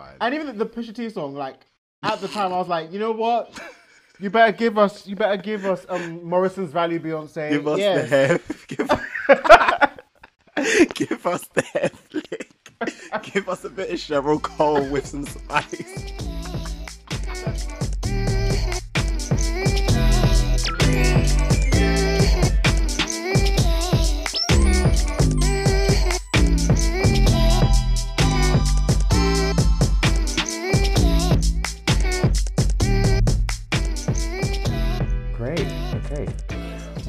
fine. And even the Pusha T song, like at the time, I was like, you know what? You better give us, you better give us um Morrison's Value Beyonce. Give us yeah. the. Give, give us the. Give us a bit of Cheryl Cole with some spice.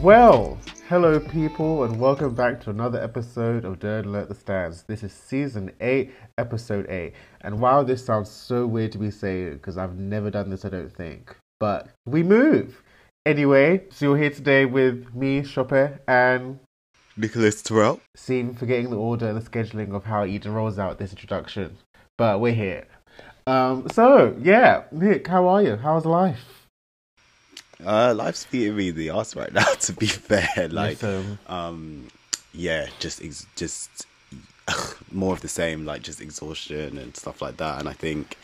Well, hello people, and welcome back to another episode of Dirt Alert the Stands. This is season eight, episode eight. And wow, this sounds so weird to be saying because I've never done this, I don't think. But we move. Anyway, so you're here today with me, Chopper, and Nicholas Terrell. Seem forgetting the order and the scheduling of how Eden rolls out this introduction. But we're here. Um, so yeah, Nick, how are you? How's life? Uh, life's beating me in the ass right now. To be fair, like, um, yeah, just ex- just more of the same, like just exhaustion and stuff like that. And I think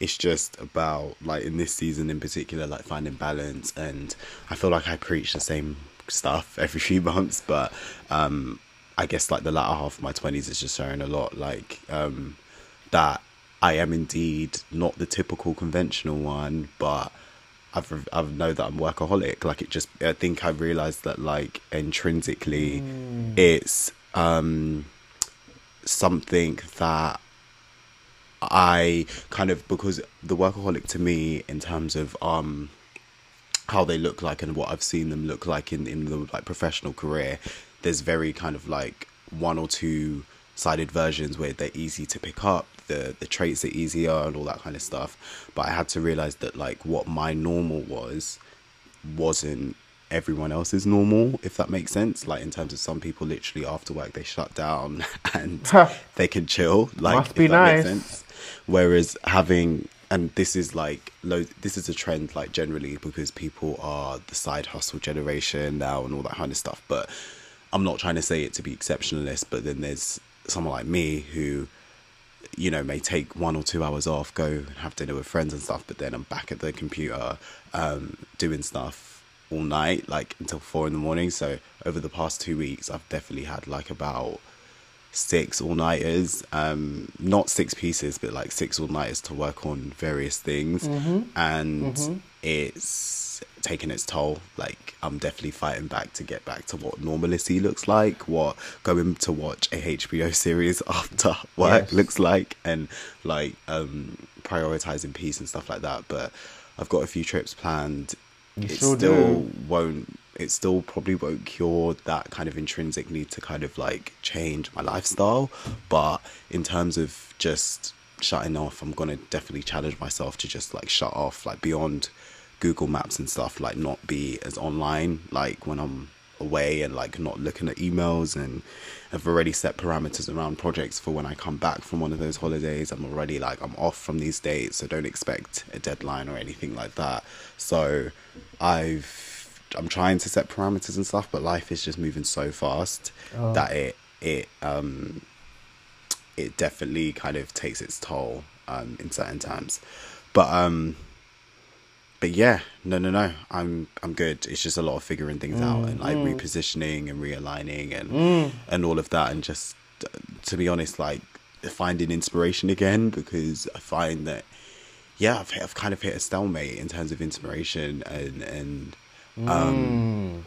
it's just about like in this season in particular, like finding balance. And I feel like I preach the same stuff every few months, but um, I guess like the latter half of my twenties is just showing a lot, like um, that I am indeed not the typical conventional one, but I've I know that I'm workaholic. Like it just I think I realized that like intrinsically it's um something that I kind of because the workaholic to me in terms of um how they look like and what I've seen them look like in in the like professional career, there's very kind of like one or two sided versions where they're easy to pick up, the the traits are easier and all that kind of stuff. But I had to realize that like what my normal was wasn't everyone else's normal, if that makes sense. Like in terms of some people literally after work they shut down and they can chill. Like Must be nice. makes sense. Whereas having and this is like lo- this is a trend like generally because people are the side hustle generation now and all that kind of stuff. But I'm not trying to say it to be exceptionalist, but then there's someone like me who you know may take one or two hours off go and have dinner with friends and stuff but then i'm back at the computer um doing stuff all night like until four in the morning. So over the past two weeks i've definitely had like about six all nighters um not six pieces but like six all nighters to work on various things. And it's taken its toll like i'm definitely fighting back to get back to what normalcy looks like what going to watch a hbo series after work Yes. looks like and like um prioritizing peace and stuff like that but i've got a few trips planned You it still do. won't it still probably won't cure that kind of intrinsic need to kind of like change my lifestyle but in terms of just shutting off i'm gonna definitely challenge myself to just like shut off like beyond google maps and stuff like not be as online like when i'm away and like not looking at emails and i've already set parameters around projects for when i come back from one of those holidays. I'm already like i'm off from these dates so don't expect a deadline or anything like that. So i've i'm trying to set parameters and stuff but life is just moving so fast Oh. that it it um it definitely kind of takes its toll um in certain times but um but yeah no no no. I'm i'm good. It's just a lot of figuring things out and like repositioning and realigning and and all of that and just to be honest like finding inspiration again because i find that yeah i've, I've kind of hit a stalemate in terms of inspiration and and um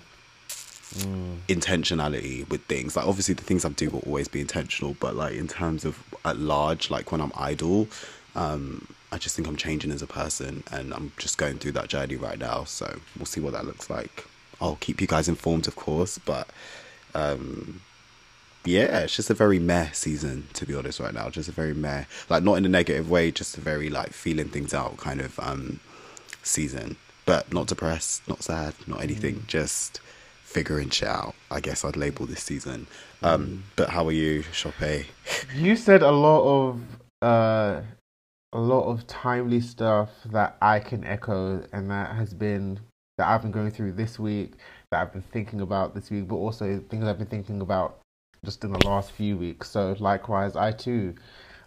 intentionality with things. Like obviously the things i do will always be intentional but like in terms of at large like when i'm idle um i just think i'm changing as a person and i'm just going through that journey right now so we'll see what that looks like. I'll keep you guys informed of course but um yeah it's just a very meh season to be honest right now. Just a very meh like not in a negative way just a very like feeling things out kind of um season. But not depressed not sad not anything just figuring shit out i guess i'd label this season. Um but how are you Chope? You said a lot of uh, a lot of timely stuff that I can echo, and that has been that I've been going through this week, that I've been thinking about this week, but also things I've been thinking about just in the last few weeks. So likewise, I too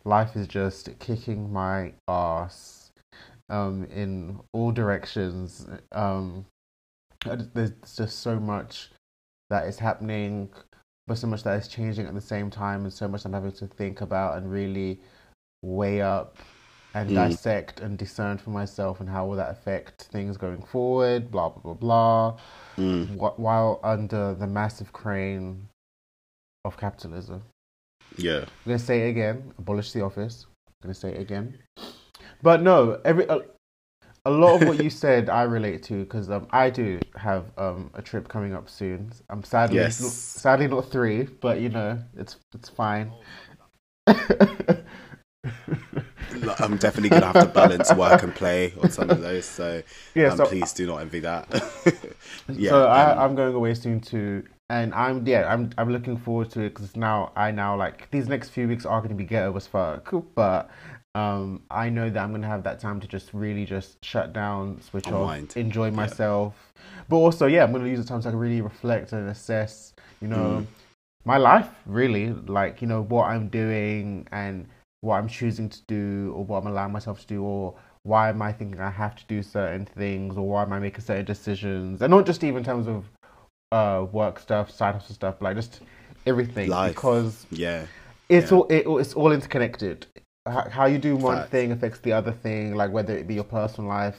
life is just kicking my ass um, in all directions. Um, there's just so much that is happening, but so much that is changing at the same time, and so much I'm having to think about and really weigh up and mm. dissect and discern for myself and how will that affect things going forward, blah, blah, blah, blah, mm. while under the massive crane of capitalism. Yeah. I'm going to say it again abolish the office. I'm going to say it again. But no, every. Uh, a lot of what you said I relate to because um, I do have um, a trip coming up soon. I'm sadly yes. not, sadly not three, but you know it's it's fine. I'm definitely gonna have to balance work and play on some of those. So, yeah, um, so please do not envy that. yeah, so I, um, I'm going away soon too, and I'm yeah, I'm I'm looking forward to it because now I now like these next few weeks are going to be ghetto as fuck, but um, I know that I'm going to have that time to just really just shut down, switch Unwind. off, enjoy myself, yeah. but also yeah, I'm going to use the time to like really reflect and assess, you know, mm. my life really, like you know what I'm doing and what I'm choosing to do or what I'm allowing myself to do or why am I thinking I have to do certain things or why am I making certain decisions and not just even in terms of uh, work stuff, side hustle stuff, like just everything Life. because yeah, it's yeah. all it, it's all interconnected. How you do one Fact. thing affects the other thing, like whether it be your personal life,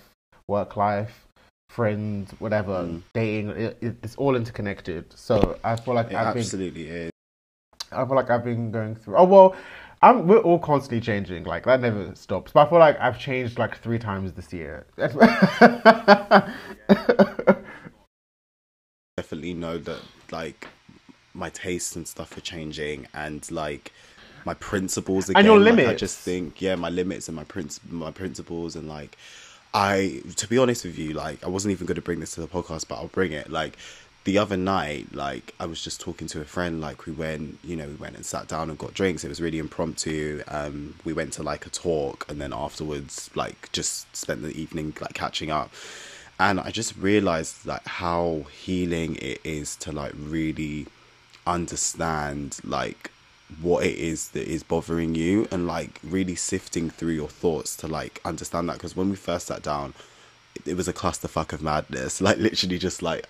work life, friends, whatever, mm. dating. It, it's all interconnected. So I feel like it I've absolutely been, is. I feel like I've been going through. Oh well, I'm, we're all constantly changing. Like that never stops. But I feel like I've changed like three times this year. Definitely know that like my tastes and stuff are changing, and like my principles again. And your limits. Like, I just think yeah, my limits and my princ- my principles and like. I, to be honest with you, like I wasn't even going to bring this to the podcast, but I'll bring it. Like the other night, like I was just talking to a friend, like we went, you know, we went and sat down and got drinks. It was really impromptu. Um, we went to like a talk, and then afterwards, like just spent the evening like catching up. And I just realized like how healing it is to like really understand like what it is that is bothering you and like really sifting through your thoughts to like understand that because when we first sat down it, was a clusterfuck of madness like literally just like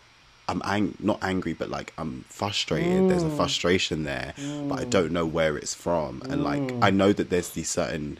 I'm ang- not angry, but like I'm frustrated. Mm. There's a mm. frustration there, mm. but I don't know where it's from. Mm. And like I mm. know that there's these certain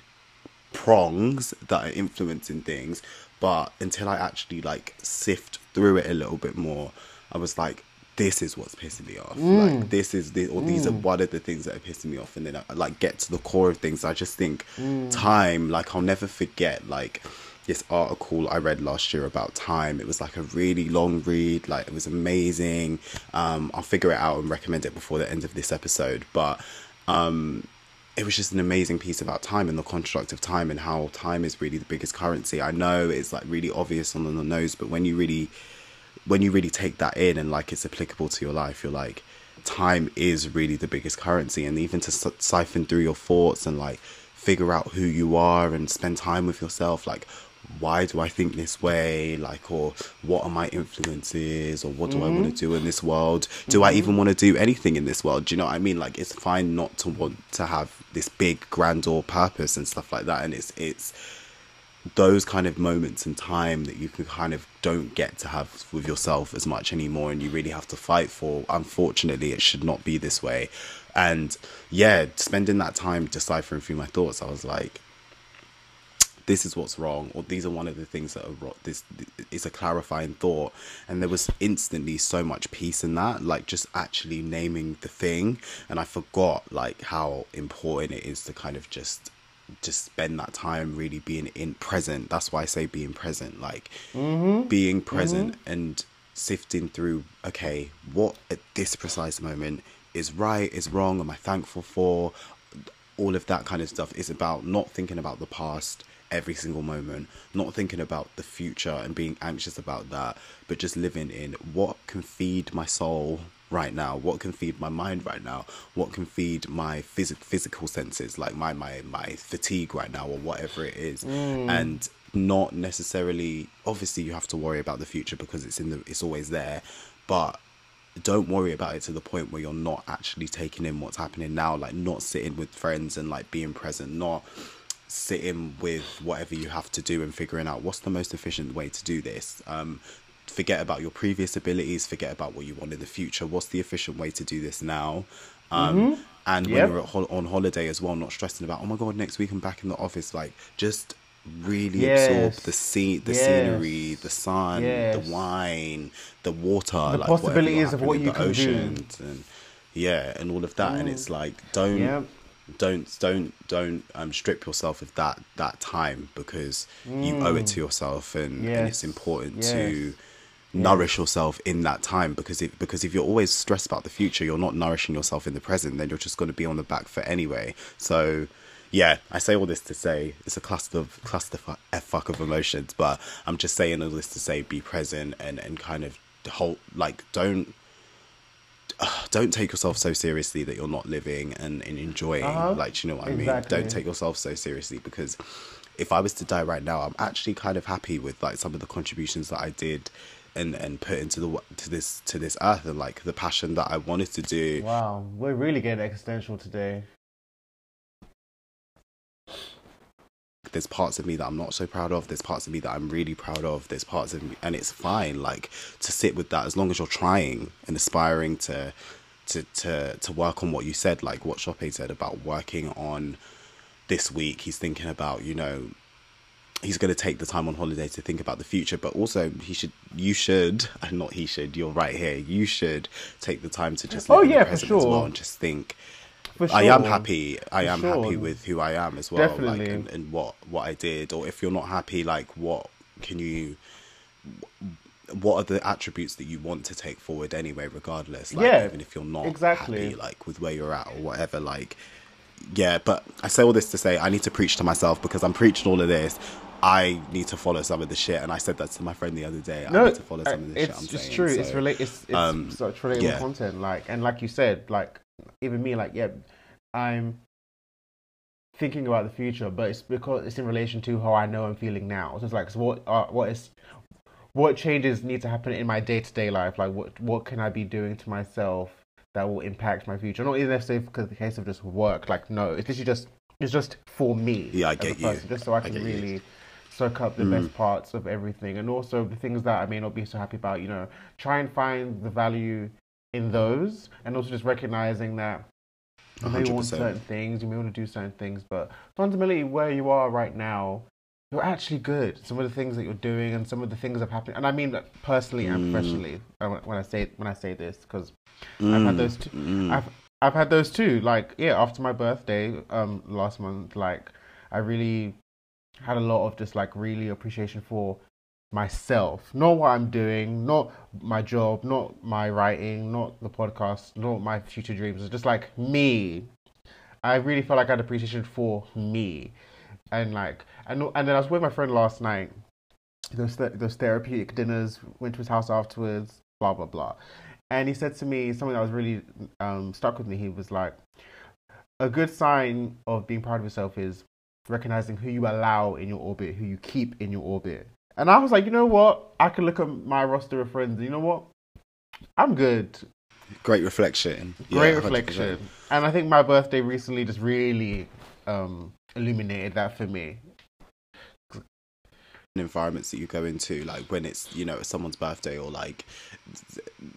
prongs that are influencing things, but until I actually like sift through it a little bit more, I was like, this is what's pissing me off. Mm. Like this is the or these are one of the things that are pissing me off. And then I like get to the core of things. I just think time, like I'll never forget, like this article I read last year about time. It was like a really long read, like it was amazing. Um, I'll figure it out and recommend it before the end of this episode. But um, it was just an amazing piece about time and the construct of time and how time is really the biggest currency. I know it's like really obvious on the nose, but when you really when you really take that in and like it's applicable to your life, you're like time is really the biggest currency and even to siphon through your thoughts and like figure out who you are and spend time with yourself like why do I think this way? Like, or what are my influences? Or what do mm-hmm. I want to do in this world? Do mm-hmm. I even want to do anything in this world? Do you know what I mean? Like, it's fine not to want to have this big grandeur purpose and stuff like that. And it's, it's, those kind of moments in time that you can kind of don't get to have with yourself as much anymore and you really have to fight for unfortunately it should not be this way and yeah spending that time deciphering through my thoughts i was like this is what's wrong or these are one of the things that are wrong this is a clarifying thought and there was instantly so much peace in that like just actually naming the thing and i forgot like how important it is to kind of just just spend that time really being in present that's why i say being present like mm-hmm. being present mm-hmm. and sifting through okay what at this precise moment is right is wrong am i thankful for all of that kind of stuff is about not thinking about the past every single moment, not thinking about the future and being anxious about that, but just living in what can feed my soul right now, what can feed my mind right now, what can feed my phys- physical senses, like my, my, my fatigue right now, or whatever it is. Mm. And not necessarily, obviously, you have to worry about the future because it's in the, it's always there, but don't worry about it to the point where you're not actually taking in what's happening now like not sitting with friends and like being present not sitting with whatever you have to do and figuring out what's the most efficient way to do this um forget about your previous abilities forget about what you want in the future what's the efficient way to do this now um Mm-hmm. and when Yep. you're at hol- on holiday as well not stressing about oh my god next week i'm back in the office like just really absorb the scene the Yes. scenery the sun Yes. the wine the water The like possibilities of what you the can do. and yeah and all of that and it's like don't Yep. Don't don't don't um strip yourself of that that time because you owe it to yourself and, and it's Mm. Yes. important to Yes. nourish yourself in that time because if because if you're always stressed about the future you're not nourishing yourself in the present then you're just going to be on the back foot anyway so yeah i say all this to say it's a cluster of cluster f fuck of emotions but i'm just saying all this to say be present and and kind of hold like don't don't take yourself so seriously that you're not living and, and enjoying. Uh-huh. like you know what i mean? Don't take yourself so seriously because if i was to die right now i'm actually kind of happy with like some of the contributions that i did and and put into the to this to this earth and like the passion that i wanted to do. Wow, we're really getting existential today. There's parts of me that I'm not so proud of. There's parts of me that I'm really proud of. There's parts of me, and it's fine. Like to sit with that as long as you're trying and aspiring to, to to to work on what you said. Like what Shoppe said about working on this week. He's thinking about you know. He's going to take the time on holiday to think about the future, but also he should, you should, and not he should. You're right here. You should take the time to just Oh, yeah, for as well sure. and just think. For I am happy. I For am sure. happy with who I am as well. Like, and, and what what I did. Or if you're not happy, like what can you? What are the attributes that you want to take forward anyway? Regardless, like Yeah, even if you're not exactly. happy, like with where you're at or whatever, like yeah. But I say all this to say I need to preach to myself because I'm preaching all of this. I need to follow some of the shit, and I said that to my friend the other day. I No, need to follow some of the it's shit. I'm just saying. true. it's So, relate. It's, it's um, such relatable yeah. content. Like and like you said, like even me, like yeah, I'm thinking about the future, but it's because it's in relation to how I know I'm feeling now. So it's like, so what? Uh, what is? What changes need to happen in my day to day life? Like, what what can I be doing to myself that will impact my future? Not even necessarily because the case of just work. Like, no, it's literally just it's just for me. Yeah, I get you. Just so I I can you. really soak up the best parts of everything and also the things that I may not be so happy about, you know, try and find the value in those and also just recognizing that you may want 100%. certain things, you may want to do certain things, but fundamentally where you are right now, you're actually good. Some of the things that you're doing and some of the things that have happened, and I mean that personally and professionally uh, when I say when I say this because I've had those two. I've I've had those too. Like yeah, after my birthday um last month, like I really had a lot of just like really appreciation for myself, not what I'm doing, not my job, not my writing, not the podcast, not my future dreams. It's just like me. I really felt like I had appreciation for me, and like and and then I was with my friend last night. Those th- those therapeutic dinners. Went to his house afterwards. Blah blah blah. And he said to me something that was really um, stuck with me. He was like, "A good sign of being proud of yourself is recognizing who you allow in your orbit, who you keep in your orbit." And I was like, you know what? I can look at my roster of friends. You know what? I'm good. Great reflection. Great Yeah, 100%. reflection. And I think my birthday recently just really um, illuminated that for me. environments that you go into like when it's you know someone's birthday or like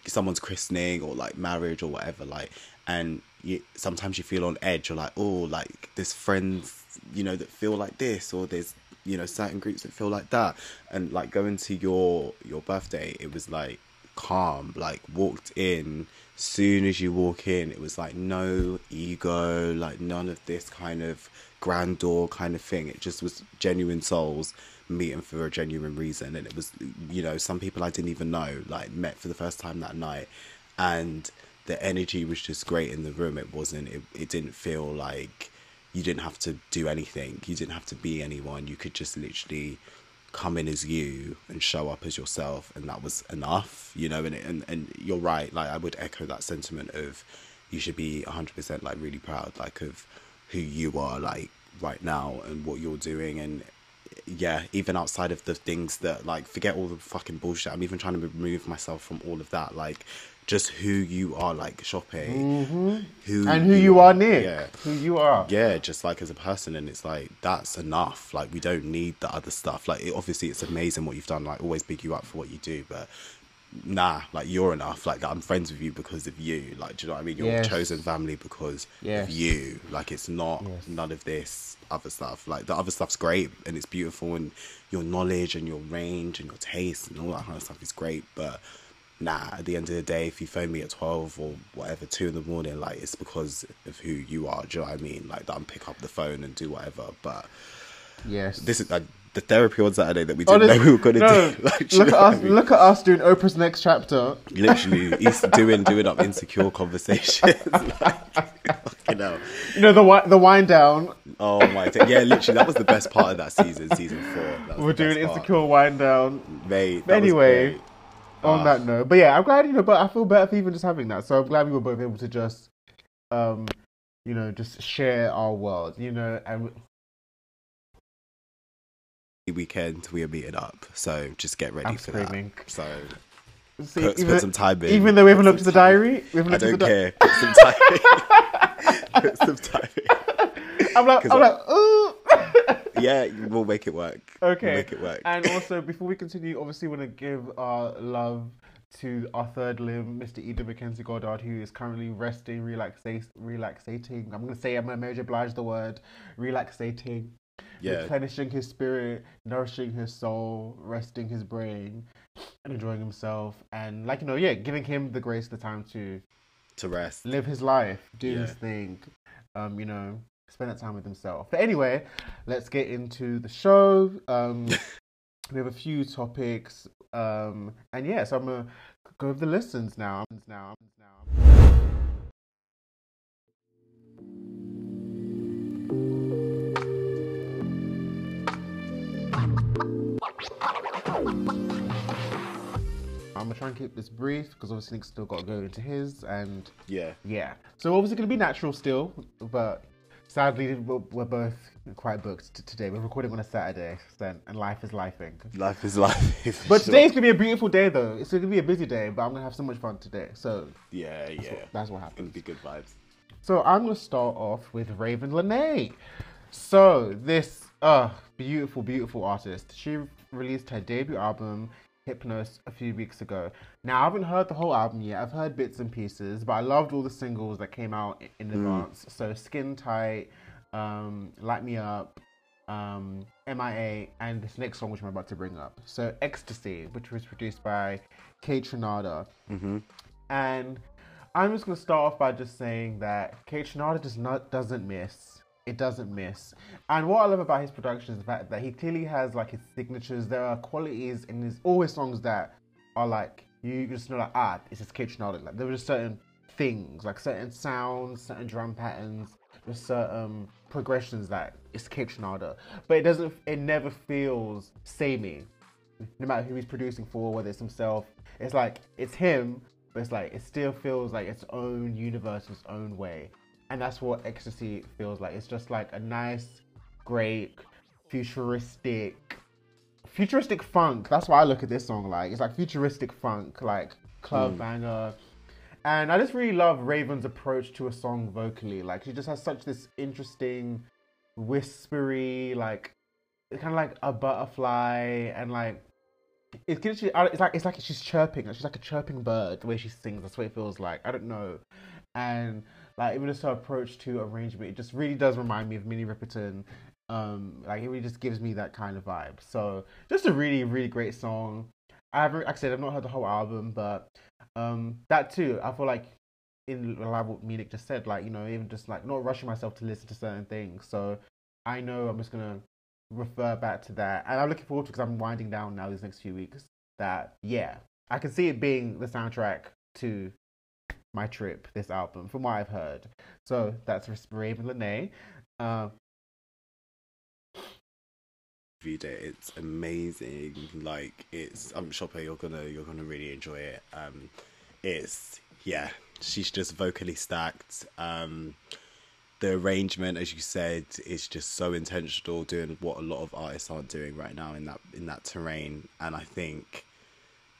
someone's christening or like marriage or whatever like and you sometimes you feel on edge you're like oh like there's friends you know that feel like this or there's you know certain groups that feel like that. And like going to your your birthday it was like calm like walked in. Soon as you walk in it was like no ego like none of this kind of grandeur kind of thing. It just was genuine souls meeting for a genuine reason. And it was you know some people i didn't even know like met for the first time that night. And the energy was just great in the room. It wasn't it, it didn't feel like you didn't have to do anything. You didn't have to be anyone. You could just literally come in as you and show up as yourself and that was enough you know and and, and you're right. Like i would echo that sentiment of you should be 100% like really proud like of who you are like right now and what you're doing. And yeah, even outside of the things that like forget all the fucking bullshit. I'm even trying to remove myself from all of that. Like just who you are, like shopping, who Mm-hmm. and who you are, Nick. Yeah, Who you are. yeah, just like as a person, and it's like that's enough. Like we don't need the other stuff. Like it, obviously, it's amazing what you've done. Like always big you up for what you do, but nah, like you're enough. Like I'm friends with you because of you. Like do you know what I mean? You're Yes. chosen family because Yes. of you. Like it's not Yes. none of this other stuff. Like the other stuff's great and it's beautiful, and your knowledge and your range and your taste and all that kind of stuff is great, but. Nah, at the end of the day, if you phone me at 12 or whatever, 2 in the morning, like, it's because of who you are. Do you know what I mean? Like, that I'm pick up the phone and do whatever. But Yes. this is the therapy on Saturday that we didn't Honest- know we were going to no, do. Like, look at us. I mean? Look at us doing Oprah's next chapter. Literally, he's doing doing up insecure conversations. like, you know, You know the the wind down. oh my, God. yeah, literally, that was the best part of that season, season four. We're doing best part. insecure wind down. mate. Anyway, on Ah. that note, but yeah, I'm glad you know. But I feel better for even just having that. So I'm glad we were both able to just, um, you know, just share our world. You know, and weekend we are meeting up, so just get ready I'm for screaming. that. So See, put, even, put some time in. even though we haven't Put looked at the diary, we haven't I looked at don't the di- care. Put some time. put some time. I'm like, I'm I- like, ooh. Yeah, we'll make it work. Okay. we'll make it work. And also, before we continue, obviously, want to give our love to our third limb, Mr. Eden Mackenzie Goddard, who is currently resting, relaxa- relaxating. I'm going to say, I'm going to Mary J. Blige the word, relaxating, yeah, replenishing his spirit, nourishing his soul, resting his brain, and enjoying himself. And, like, you know, yeah, giving him the grace, the time to to rest. live his life, do Yeah. his thing, um, you know, spend that time with himself. But anyway, let's get into the show. Um, we have a few topics, um, and yeah, so I'm gonna go over the listens now. Now, now. I'm gonna try and keep this brief because obviously Nick's still got to go into his and Yeah, yeah. So obviously to be natural still, but sadly we're, both quite booked today. We're recording on a Saturday, and life is lifing. life is life. But today's going to be a beautiful day though. It's to be a busy day, but I'm to have so much fun today. So yeah, yeah, that's what gonna happened. be good vibes. So I'm to start off with Ravyn Lenae. So this uh beautiful, beautiful artist. She released her debut album Hypnos a few weeks ago. Now I haven't heard the whole album yet. I've heard bits and pieces, but I loved all the singles that came out in advance. So Skin Tight, um, Light Me Up, um, MIA, and this next song which I'm about to bring up. So Xtasy, which was produced by Kaytranada. Mm-hmm. And I'm just gonna start off by just saying that Kaytranada does not doesn't miss. It doesn't miss. And what I love about his production is the fact that he clearly has like his signatures. There are qualities in his all his songs that are like you just know like ah, this is Kaytranada. Like there were just certain things, like certain sounds, certain drum patterns, just certain progressions that it's Kaytranada. But it doesn't it never feels samey no matter who he's producing for, whether it's himself, it's like it's him, but it's like it still feels like its own universe, its own way, and that's what ecstasy feels like. It's just like a nice, great, futuristic, futuristic funk. That's why I look at this song like it's like futuristic funk, like club hmm. banger. And I just really love Ravyn's approach to a song vocally. Like she just has such this interesting, whispery, like kind of like a butterfly, and like it's literally, it's like it's like she's chirping. She's like a chirping bird. The way she sings, that's what it feels like. I don't know, and like even just her approach to arrangement, it just really does remind me of Minnie Riperton. Um, like it really just gives me that kind of vibe. So just a really really great song. I haven't, like I said, I've not heard the whole album, but um, that too, I feel like in with what Munich just said, like you know, even just like not rushing myself to listen to certain things. So I know I'm just gonna refer back to that, and I'm looking forward to because I'm winding down now these next few weeks. That yeah, I can see it being the soundtrack to my trip. This album, from what I've heard. So that's Ravyn Lenae. Uh, Video, it's amazing. Like it's, I'm Shoppe. You're gonna, you're gonna really enjoy it. Um, it's yeah, she's just vocally stacked. Um, the arrangement, as you said, is just so intentional, doing what a lot of artists aren't doing right now in that in that terrain. And I think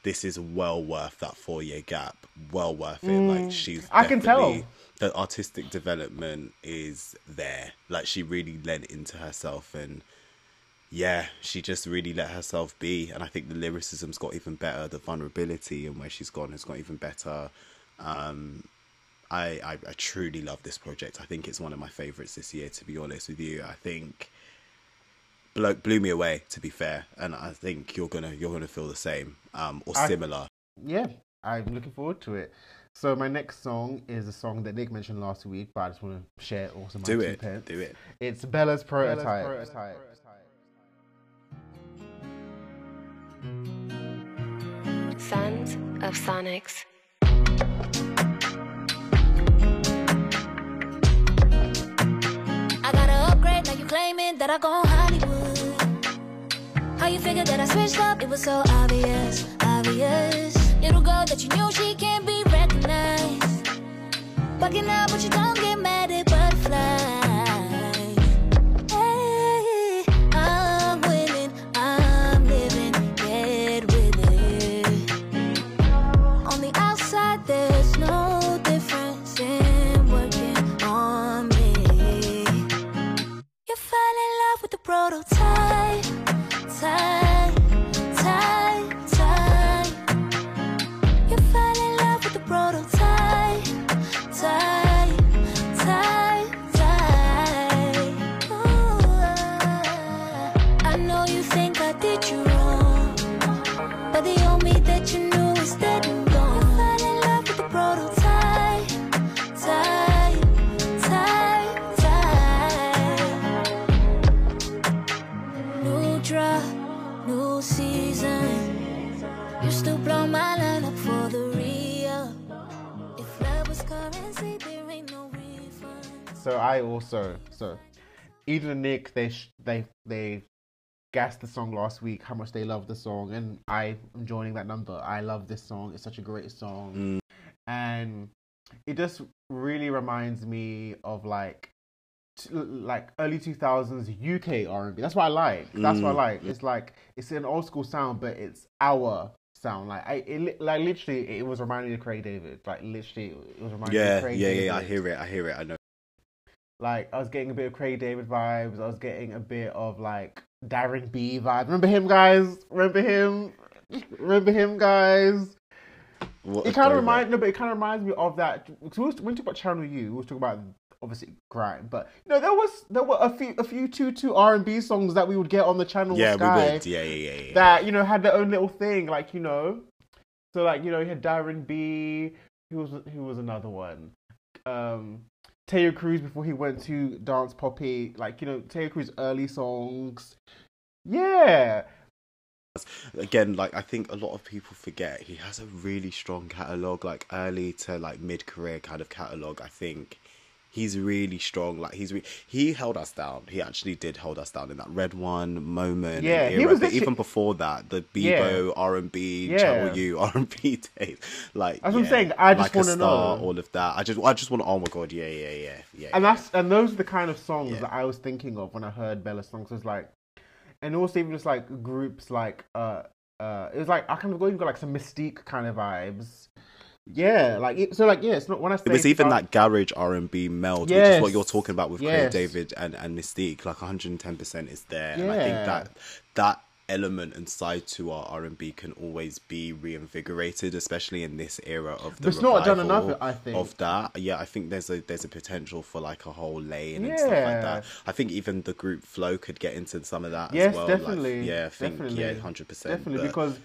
this is well worth that four year gap. Well worth it. Like she's, Mm. I can tell. the artistic development is there. Like she really lent into herself and yeah, she just really let herself be. And I think the lyricism's got even better. The vulnerability and where she's gone has got even better. Um, I, I, I truly love this project. I think it's one of my favorites this year, to be honest with you. I think blew, blew me away, to be fair. And I think you're gonna you're gonna feel the same um, or I- similar. Yeah, I'm looking forward to it. So my next song is a song that Nick mentioned last week, but I just want to share also my Do two it, pence. do it. It's Bella's prototype. Sons of Sonics. I gotta upgrade, now you claiming that I go Hollywood. How you figured that I switched up? It was so obvious, obvious. Little girl that you knew she can't be recognized. Bucking out, but you don't get mad at butterflies. Also so Eden and Nick they sh- they they gassed the song last week how much they love the song and I am joining that number. I love this song. It's such a great song. Mm. And it just really reminds me of like t- like early 2000s UK R&B. That's what I like. That's what I mm. like. It's like it's an old school sound but it's our sound like I it, like literally it was reminding me of Craig David. Like literally it was reminding me Yeah, of Craig yeah, David. yeah, I hear it. I hear it. I know. Like I was getting a bit of Craig David vibes. I was getting a bit of like Darren B vibes. Remember him, guys? Remember him? Remember him, guys? What It kind of reminds no, but it kind of reminds me of that. Cause we was, when we talk about Channel U, we was talking about obviously grime, but you know there was there were a few a few two two R and B songs that we would get on the Channel Yeah, Sky we would. Yeah, yeah, yeah, yeah. that you know had their own little thing, like you know. So like you know you had Darren B. Who was who was another one? Um, Taio Cruz before he went to Dance Poppy. Like you know Taio Cruz early songs. Yeah, again like i think a lot of people forget he has a really strong catalog like early to like mid-career kind of catalog i think he's really strong like he's re- he held us down he actually did hold us down in that red one moment Yeah, and he was but even before that the Yeah. bebo r&b channel u r&b days like That's what I'm saying, I just like wanna know. all of that i just i just want to oh my god yeah yeah yeah yeah and that's and those are the kind of songs Yeah. that I was thinking of when I heard Bella's songs. It was like, and also even just like groups like uh uh, it was like I kind of go even got like some Mis-Teeq kind of vibes. Yeah, like it, so like yeah, it's not when I say it was even that garage R and B meld, which is what you're talking about with Yes. Craig David and, and Mis-Teeq. Like 110 percent is there, and I think that that element and side to our R and B can always be reinvigorated, especially in this era of the. But it's not done enough, I think. of that. Yeah, I think there's a there's a potential for like a whole lane and stuff like that. I think even the group flow could get into some of that Yes, as well. like, definitely. yeah, I think definitely. yeah, hundred percent. Definitely, because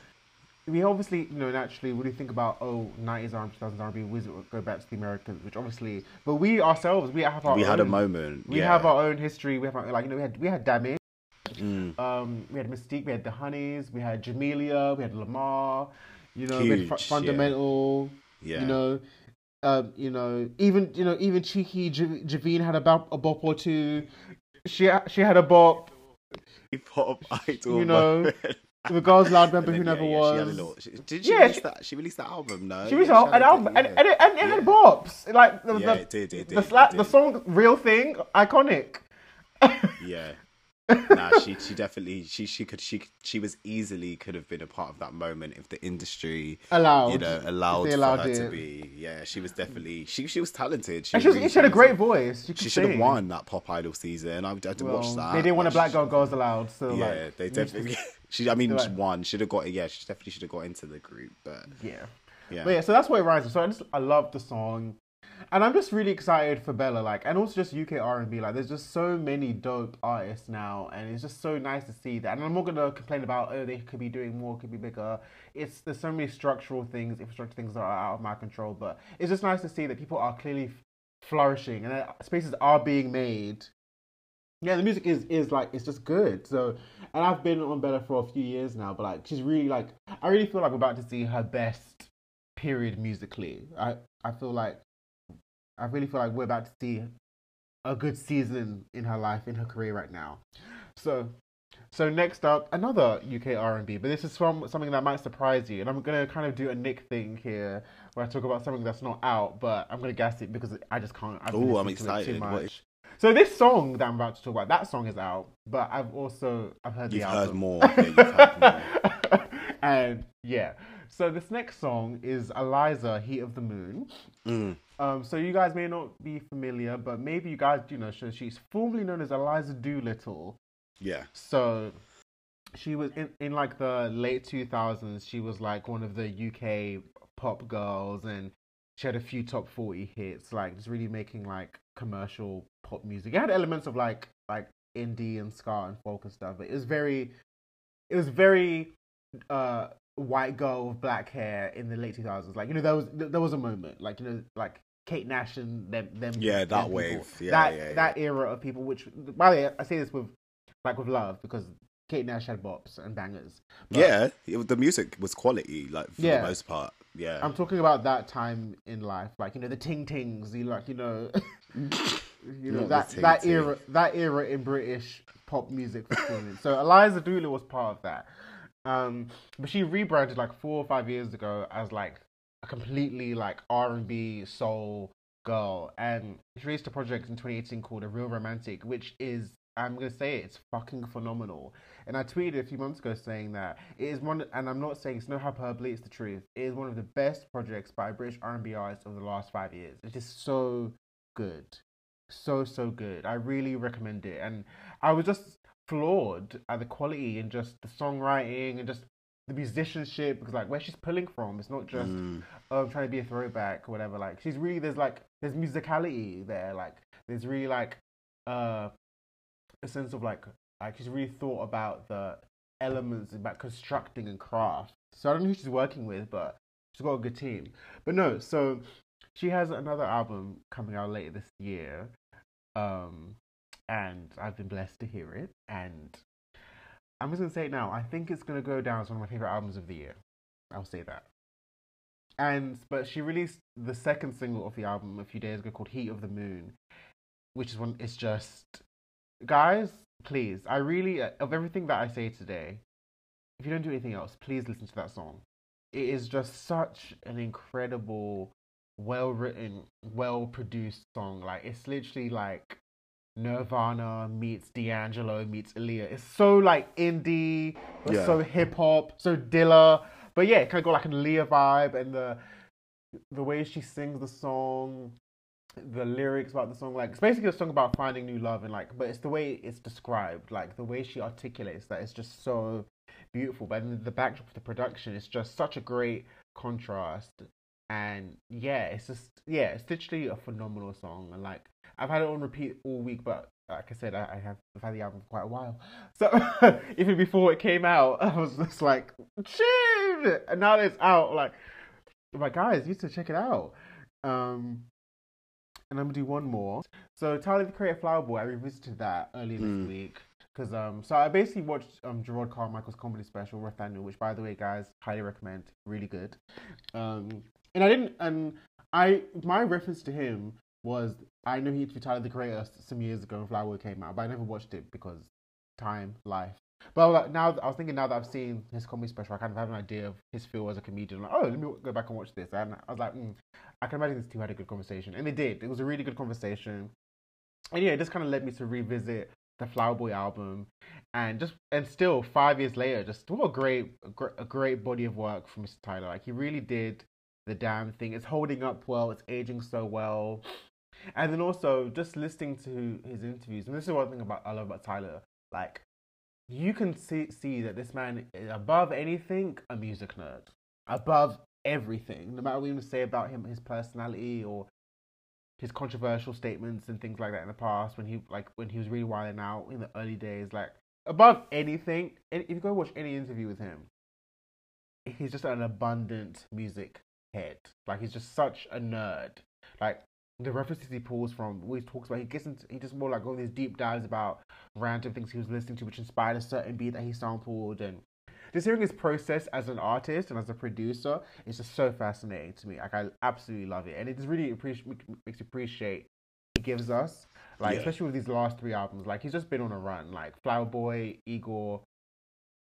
we obviously, you know, naturally, when you think about oh, 90s R&B, 2000s R&B, we go back to the Americans, which obviously, but we ourselves, we have our we own, had a moment. We yeah. have our own history. We have our, like you know, we had we had Damage, Mm. um, we had Mis-Teeq, we had the Honeyz, we had Jamelia, we had Lemar, you know, we had Huge, Fu- yeah. Fundamental, yeah. you know. Um, you know, even you know, even cheeky Jav- Javine had a bop, a bop or two. She she had a bop. Pop idol. You know, the Girls Aloud member who never yeah, yeah, she had a was. little- she- did she Yeah, release she- that? She released that album, no? She was Yeah, an album, and, and, it, and it had bops. Like the, Yeah, the, it did, it did, sla- it the song "Real Thing" iconic. Yeah. nah, she she definitely she she could she she was easily could have been a part of that moment if the industry Allowed. you know allowed, allowed for her it. to be. Yeah, she was definitely she she was talented. She, And she, was, really she had a great voice. She, could She should have won that pop idol season. I, I did Well, watch that. They didn't want a black girl Girls Aloud. So Yeah, like, they definitely. She, I mean, like- won. Should have got. Yeah, she definitely should have got into the group. But Yeah. yeah, But yeah, so that's what it rises. So I just I love the song, and I'm just really excited for Bella. Like, and also just UK R and B. Like, there's just so many dope artists now, and it's just so nice to see that. And I'm not gonna complain about oh they could be doing more, could be bigger. It's there's so many structural things, infrastructure things that are out of my control. But it's just nice to see that people are clearly flourishing and that spaces are being made. Yeah, the music is is like it's just good. So, and I've been on Bella for a few years now, but like she's really like I really feel like we're about to see her best period musically. I I feel like I really feel like we're about to see a good season in her life in her career right now. So so next up another UK R&B, but this is from something that might surprise you, and I'm gonna kind of do a Nick thing here where I talk about something that's not out, but I'm gonna guess it because I just can't. Ooh, I'm excited. Too much. So this song that I'm about to talk about, that song is out, but I've also I've heard you've the heard album. more. Yeah, you've heard more. and yeah, so this next song is Eliza, Heat of the Moon. Mm. Um, so you guys may not be familiar, but maybe you guys do know. So she's formerly known as Eliza Doolittle. Yeah, So she was in, in like the late 2000s. She was like one of the UK pop girls, and she had a few top 40 hits. Like just really making like commercial pop music. It had elements of like like indie and ska and folk and stuff, but it was very, it was very uh white girl with black hair in the late 2000s. Like you know there was there was a moment like you know like. Kate Nash and them, them Yeah, that people. wave. Yeah, that yeah, yeah. that era of people. Which, by the way, I say this with like with love because Kate Nash had bops and bangers. But yeah. It, the music was quality, like for Yeah. the most part. Yeah, I'm talking about that time in life, like you know the ting tings, you like you know, you know Not that that era that era in British pop music for so Eliza Doolittle was part of that, um, but she rebranded like four or five years ago as like a completely like R and B soul girl, and she released a project in 2018 called A Real Romantic, which is I'm gonna say it, it's fucking phenomenal. And I tweeted a few months ago saying that it is one, and I'm not saying it's no hyperbole, it's the truth. It is one of the best projects by a British R&B artist of the last five years. It's just so good, so so good. I really recommend it, and I was just floored at the quality and just the songwriting and just the musicianship because like where she's pulling from, it's not just Mm. oh, I'm trying to be a throwback or whatever. Like she's really there's like there's musicality there. Like there's really like uh a sense of like like she's really thought about the elements about constructing and craft. So I don't know who she's working with, but she's got a good team. But no, so she has another album coming out later this year. Um and I've been blessed to hear it and I'm just gonna say it now. I think it's gonna go down as one of my favorite albums of the year. I'll say that. And but she released the second single of the album a few days ago called Heat of the Moon, which is one. It's just, guys, please. I really of everything that I say today, if you don't do anything else, please listen to that song. It is just such an incredible, well written, well produced song. Like it's literally like Nirvana meets D'Angelo meets Aaliyah. It's so like indie, Yeah. so hip hop, so Dilla. But yeah, it kind of got like an Aaliyah vibe, and the the way she sings the song, the lyrics about the song, like it's basically a song about finding new love, and like, but it's the way it's described, like the way she articulates that is just so beautiful. But then the backdrop of the production is just such a great contrast, and yeah, it's just yeah, it's literally a phenomenal song, and like I've had it on repeat all week, but like I said, I, I have I've had the album for quite a while. So even before it came out, I was just like, shit! And now that it's out, like, I'm like guys, you to check it out. Um, and I'm gonna do one more. So Tyler the Creator Flower Boy, I revisited that earlier this Mm. week because um, so I basically watched um Jerrod Carmichael's comedy special Rothaniel, which by the way, guys, highly recommend, really good. Um, and I didn't, and I my reference to him was I know he interviewed Tyler the Creator some years ago when Flower Boy came out, but I never watched it because time, life. But now I was thinking now that I've seen his comedy special, I kind of have an idea of his feel as a comedian. Like, oh, let me go back and watch this. And I was like, mm, I can imagine these two had a good conversation, and they did. It was a really good conversation. And yeah, it just kind of led me to revisit the Flower Boy album, and just and still five years later, just what a great a great body of work from Mr. Tyler. Like he really did the damn thing. It's holding up well. It's aging so well. And then also just listening to his interviews, and this is one thing about I love about Tyler. Like you can see see that this man is above anything a music nerd, above everything. No matter what you say about him, his personality or his controversial statements and things like that in the past when he like when he was really wilding out in the early days, like above anything. If you go watch any interview with him, he's just an abundant music head. Like he's just such a nerd. Like the references he pulls from, what he talks about, he gets into, he just more like all these deep dives about random things he was listening to, which inspired a certain beat that he sampled, and just hearing his process as an artist and as a producer is just so fascinating to me. Like I absolutely love it, and it just really appreciate makes you appreciate he gives us, like yeah. especially with these last three albums. Like he's just been on a run, like Flower Boy, Igor,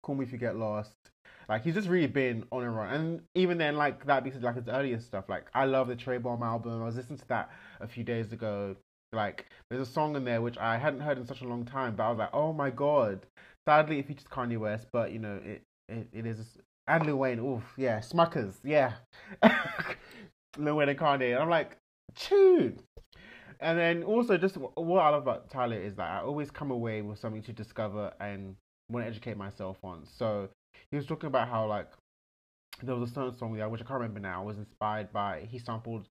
Call Me If You Get Lost. Like he's just really been on a run, and even then, like that because like his earlier stuff. Like I love the Cherry Bomb album. I was listening to that a few days ago. Like there's a song in there which I hadn't heard in such a long time, but I was like, oh my god. Sadly, it features Kanye West, but you know it it, it is. And Lil Wayne, oof, yeah, Smuckers, yeah. Lil Wayne and Kanye, and I'm like, tune. And then also, just what I love about Tyler is that I always come away with something to discover and want to educate myself on. So he was talking about how like there was a certain song there which I can't remember now was inspired by he sampled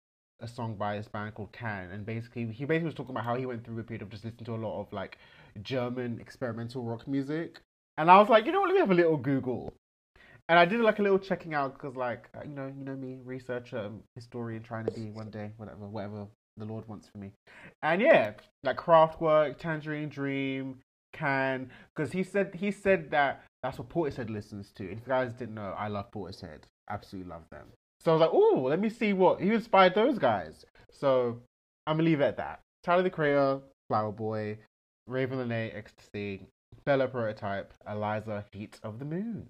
a song by this band called Can and basically he basically was talking about how he went through a period of just listening to a lot of like German experimental rock music. And I was like you know what? Let me have a little Google. And I did like a little checking out because like uh, you know you know me researcher um, historian trying to be one day whatever whatever the Lord wants for me. And yeah like Kraftwerk Tangerine Dream Can because he said he said that that's what Portishead listens to. If you guys didn't know, I love Portishead. Absolutely love them. So I was like, oh, let me see what he inspired those guys. So I'm gonna leave it at that. Tyler the Creator, Flower Boy, Ravyn Lenae, Xtasy, Bella Prototype, Eliza, Heat of the Moon.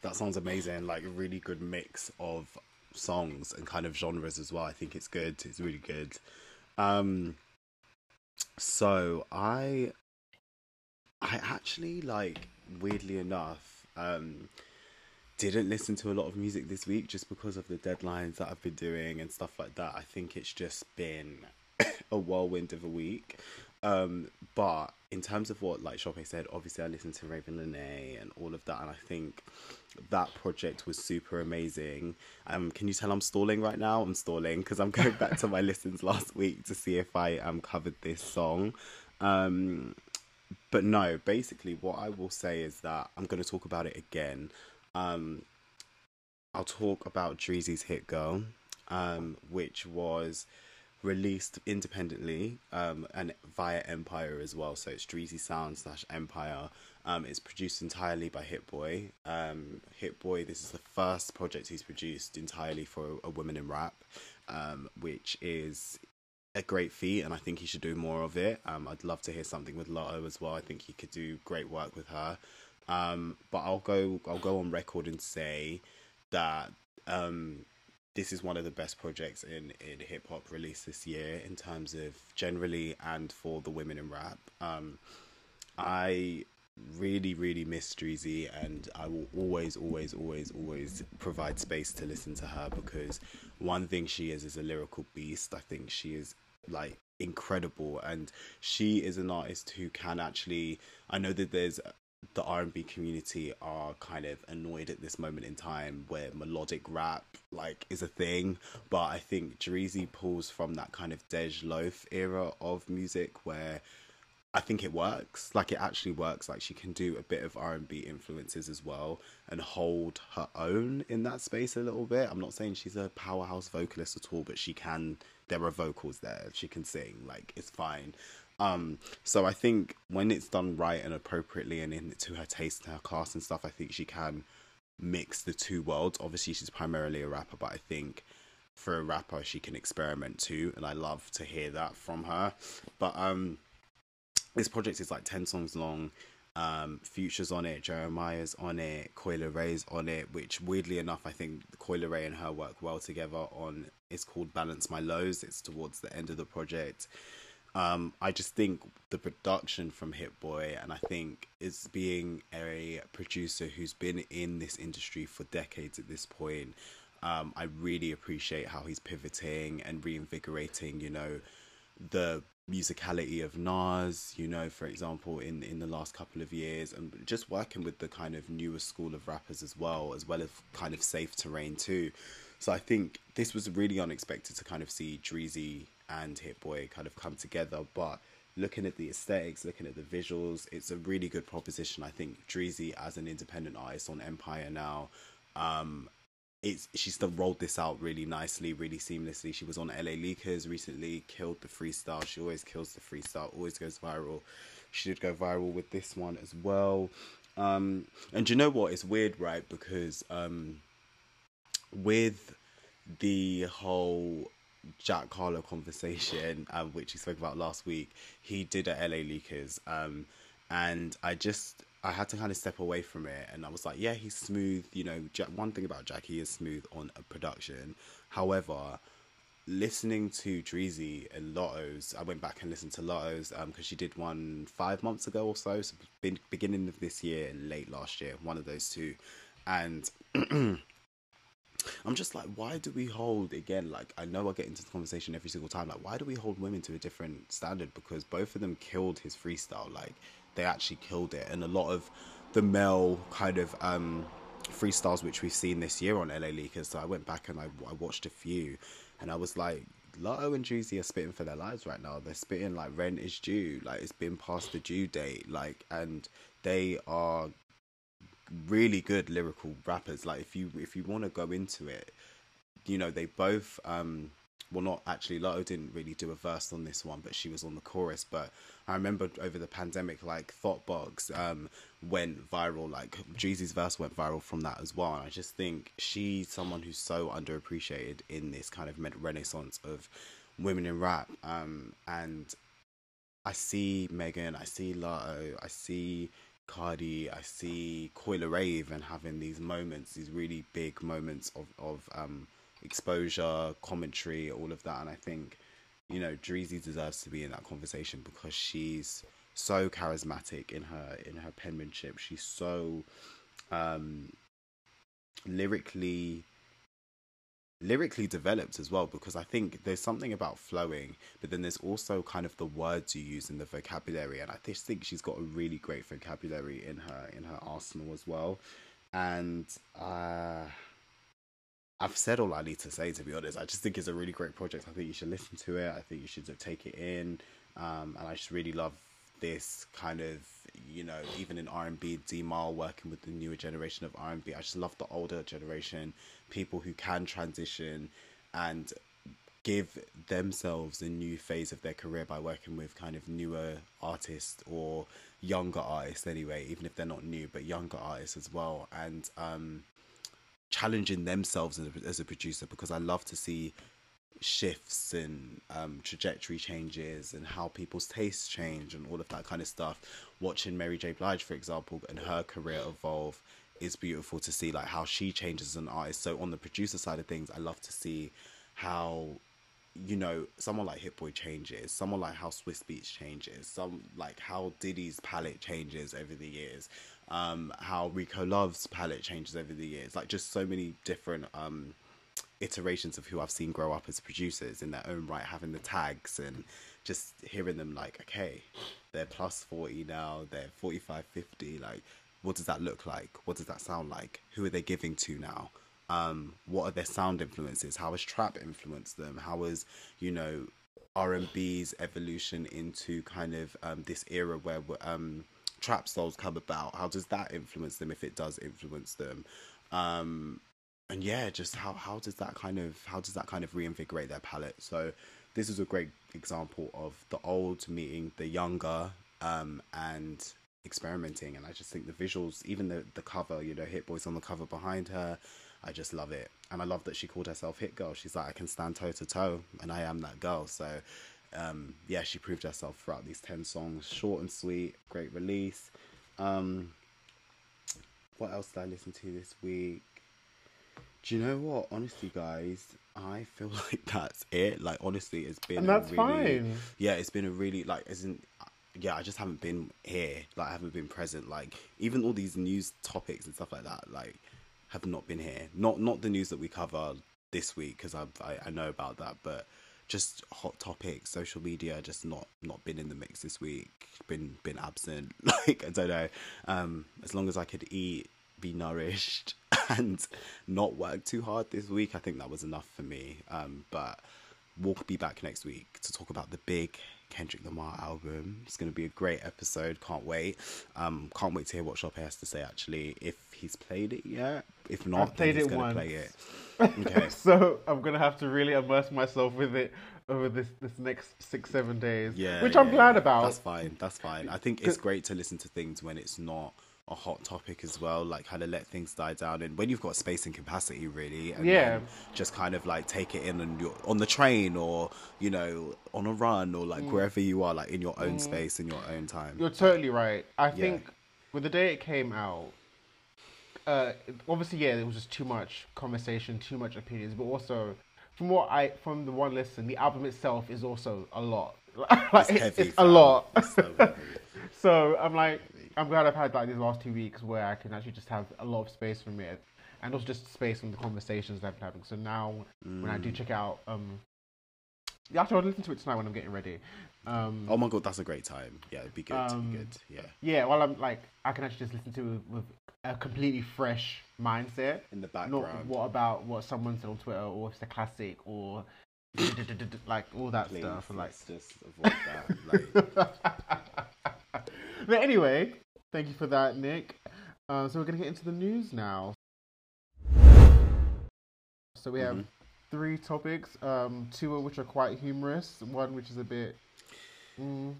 That sounds amazing. Like a really good mix of songs and kind of genres as well. I think it's good. It's really good. Um, so I, I actually like weirdly enough, um, didn't listen to a lot of music this week just because of the deadlines that I've been doing and stuff like that. I think it's just been a whirlwind of a week. Um, but in terms of what like Shoppe said, obviously I listened to Ravyn Lenae and all of that, and I think that project was super amazing. Um, can you tell I'm stalling right now? I'm stalling because I'm going back to my listens last week to see if I um covered this song. Um, but no, basically, what I will say is that I'm going to talk about it again. Um, I'll talk about Dreezy's Hit Girl, um, which was released independently um, and via Empire as well. So it's Dreezy Sound slash Empire. Um, it's produced entirely by Hit Boy. Um, Hit Boy, this is the first project he's produced entirely for a woman in rap, um, which is a great feat, and I think he should do more of it. Um, I'd love to hear something with Latto as well. I think he could do great work with her. Um, but I'll go I'll go on record and say that um, this is one of the best projects in, in hip hop released this year in terms of generally and for the women in rap. Um, I really, really miss Dreezy, and I will always, always, always, always provide space to listen to her because one thing she is is a lyrical beast. I think she is like incredible, and she is an artist who can actually. I know that there's the R&B community are kind of annoyed at this moment in time where melodic rap like is a thing but I think Dreezy pulls from that kind of Dej Loaf era of music where I think it works. Like it actually works. Like she can do a bit of R and B influences as well and hold her own in that space a little bit. I'm not saying she's a powerhouse vocalist at all, but she can. There are vocals there. She can sing. Like it's fine. Um, so I think when it's done right and appropriately and in to her taste and her class and stuff, I think she can mix the two worlds. Obviously, she's primarily a rapper, but I think for a rapper, she can experiment too, and I love to hear that from her. But um this project is like 10 songs long Um, Future's on it, Jeremih's on it, Coi Leray's on it, which weirdly enough, I think Coi Leray and her work well together on. It's called Balance My Lows. It's towards the end of the project. Um, I just think the production from Hit Boy, and I think it's being a producer who's been in this industry for decades at this point. Um, I really appreciate how he's pivoting and reinvigorating, you know, the musicality of Nas, you know, for example, in in the last couple of years, and just working with the kind of newer school of rappers as well, as well as kind of safe terrain too. So I think this was really unexpected to kind of see Dreezy and Hit Boy kind of come together, but looking at the aesthetics, looking at the visuals, it's a really good proposition. I think Dreezy as an independent artist on Empire now, um, it's she's still rolled this out really nicely, really seamlessly. She was on LA Leakers recently, killed the freestyle. She always kills the freestyle, always goes viral. She did go viral with this one as well. Um, and you know what? It's weird, right? Because um, with the whole Jack Harlow conversation, um, which he spoke about last week, he did at LA Leakers, um, and I just I had to kind of step away from it, and I was like, yeah, he's smooth. You know, Jack, one thing about Jack, he is smooth on a production. However, listening to Dreezy and Latto's, I went back and listened to Latto's because um, she did one five months ago or so, so beginning of this year and late last year, one of those two, and. I'm just like, why do we hold again? Like, I know I get into the conversation every single time. Like, why do we hold women to a different standard? Because both of them killed his freestyle. Like, they actually killed it, and a lot of the male kind of um, freestyles which we've seen this year on LA Leakers. So I went back and I, I watched a few, and I was like, Latto and Dreezy are spitting for their lives right now. They're spitting like rent is due, like it's been past the due date, like, and they are really good lyrical rappers. Like if you if you want to go into it, you know they both um well not actually Latto didn't really do a verse on this one, but she was on the chorus. But I remember over the pandemic, like Thot Box um went viral, like Dreezy's verse went viral from that as well. And I just think she's someone who's so underappreciated in this kind of renaissance of women in rap. Um and I see Megan, I see Latto, I see Cardi, I see Coi Leray and having these moments, these really big moments of of um, exposure, commentary, all of that, and I think you know Dreezy deserves to be in that conversation because she's so charismatic in her in her penmanship. She's so um, lyrically lyrically developed as well because I think there's something about flowing, but then there's also kind of the words you use in the vocabulary, and I just think she's got a really great vocabulary in her in her arsenal as well. And uh, I've said all I need to say to be honest. I just think it's a really great project. I think you should listen to it. I think you should take it in, um, and I just really love this kind of you know even in r&b d-mal working with the newer generation of r&b i just love the older generation people who can transition and give themselves a new phase of their career by working with kind of newer artists or younger artists anyway even if they're not new but younger artists as well and um challenging themselves as a, as a producer because i love to see shifts and um, trajectory changes and how people's tastes change and all of that kind of stuff. Watching Mary J. Blige, for example, and her career evolve is beautiful to see, like how she changes as an artist. So on the producer side of things, I love to see how you know someone like Hit Boy changes, someone like how Swizz Beatz changes, some like how Diddy's palette changes over the years, um, how Rico Love's palette changes over the years, like just so many different um iterations of who I've seen grow up as producers in their own right, having the tags and just hearing them like, okay, they're plus 40 now, they're 45, 50. Like, what does that look like? What does that sound like? Who are they giving to now? Um, what are their sound influences? How has trap influenced them? How has, you know, R&B's evolution into kind of um, this era where um, trap styles come about? How does that influence them if it does influence them? Um, and yeah, just how how does that kind of how does that kind of reinvigorate their palette? So this is a great example of the old meeting the younger um, and experimenting. And I just think the visuals, even the the cover, you know, Hit Boy's on the cover behind her. I just love it, and I love that she called herself Hit Girl. She's like, I can stand toe to toe, and I am that girl. So um, yeah, she proved herself throughout these ten songs, short and sweet, great release. Um, what else did I listen to this week? Do you know what? Honestly, guys, I feel like that's it. Like, honestly, it's been And a that's really, fine. Yeah, it's been a really like, isn't. Yeah, I just haven't been here. Like, I haven't been present. Like, even all these news topics and stuff like that. Like, have not been here. Not not the news that we cover this week because I, I know about that, but just hot topics, social media, just not not been in the mix this week. Been been absent. Like I don't know. Um, as long as I could eat, be nourished, and not work too hard this week, I think that was enough for me. Um, but we'll be back next week to talk about the big Kendrick Lamar album. It's going to be a great episode. Can't wait. Um, can't wait to hear what Shop has to say. Actually, if he's played it yet, if not, I've played then he's it once. play it. Okay. so I'm gonna have to really immerse myself with it over this this next six seven days. Yeah, which I'm glad yeah. about. That's fine. That's fine. I think it's great to listen to things when it's not a hot topic as well. Like kind of let things die down, and when you've got space and capacity, really. And Yeah. Just kind of like take it in on your on the train or you know on a run or Mm. like wherever you are, like in your own space in your own time. You're totally right. I think with the day it came out, uh, obviously, yeah, there was just too much conversation, too much opinions, but also from what I from the one listen, the album itself is also a lot. Like, It's heavy. it's a lot. It's so heavy. So I'm like, I'm glad I've had like these last two weeks where I can actually just have a lot of space from it, and also just space from the conversations that I've been having. So now when I do Mm. check out, um, yeah, actually I'll listen to it tonight when I'm getting ready. Um, Oh my god, that's a great time. Yeah, it'd be good. Um, be good. Yeah. yeah, well, I'm like, I can actually just listen to it with, with a completely fresh mindset. In the Not background. what about what someone said on Twitter or if it's a classic or like all that Please, stuff. and, Like, let's just avoid that. Like, but anyway, thank you for that, Nick. Uh, so we're gonna get into the news now. So we have Mhm. three topics, um, two of which are quite humorous, one which is a bit. Mm,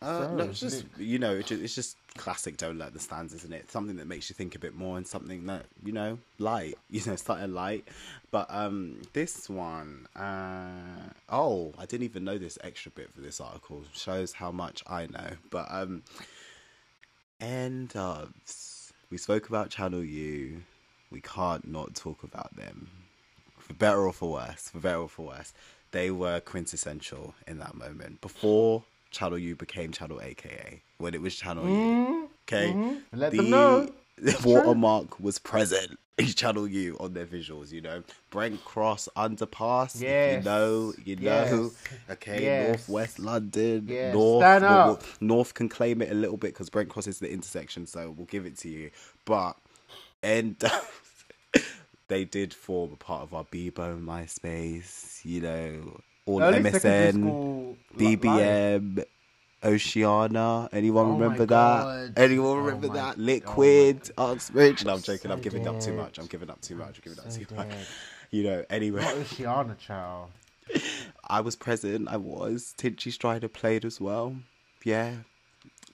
Uh, no, it's just Nick- you know, it's just, it's just classic. Don't let the stands, isn't it? Something that makes you think a bit more, and something that you know, light. You know, starting light. But um, this one, uh, oh, I didn't even know this extra bit for this article. Shows how much I know. But um, N-Dubz. We spoke about Channel U. We can't not talk about them. For better or for worse, for better or for worse, they were quintessential in that moment. Before Channel U became Channel AKA, when it was Channel U. Okay, mhm. Let them know. The watermark was present Channel U on their visuals. You know, Brent Cross underpass. Yes. you know, you know. Okay, Yes. Northwest London. Yes. North. Stand we'll- up. we'll- North can claim it a little bit because Brent Cross is the intersection, so we'll give it to you. But and they did form a part of our Bebo MySpace. You know, all Early MSN, school life. Oceana, anyone Oh remember that? Anyone Oh remember that? oh my Liquid, Oxbridge. No, I'm joking. I'm So giving up too much. I'm giving up too much. I'm giving up So too much. You know. Anyway, Not Oceana, child. I was present. I was. Tinchy Stryder played as well. Yeah.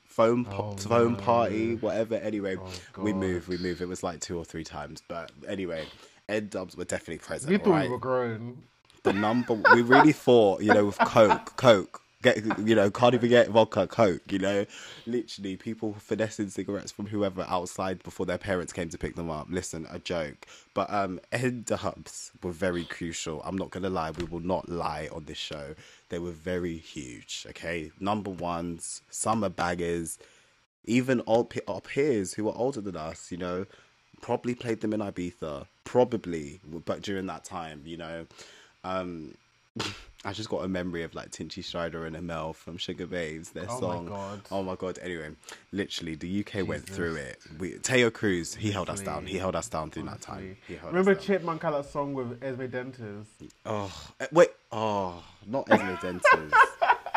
Phone, pop, Oh, foam no. party, whatever. Anyway, Oh, we move. We move. It was like two or three times, but anyway, N-Dubz were definitely present. We thought right? we were grown. the number we really thought, you know, with Coke, Coke, get you know, can't even get vodka, Coke, you know. Literally people finessing cigarettes from whoever outside before their parents came to pick them up. Listen, a joke. But um N-Dubz were very crucial. I'm not gonna lie, we will not lie on this show. They were very huge, okay? Number ones, summer baggers, even old our peers who were older than us, you know, probably played them in Ibiza, probably, but during that time, you know, um, I just got a memory of like Tinchy Stryder and Amelle from Sugababes, their song. Oh my song. God. Oh my god! Anyway, literally, the UK went through it. We, Taio Cruz, he held us down. He held us down through that time. He held Remember. Chipmunk had that song with Esmée Denters? Oh, eh, wait. Oh, not Esme Dentes.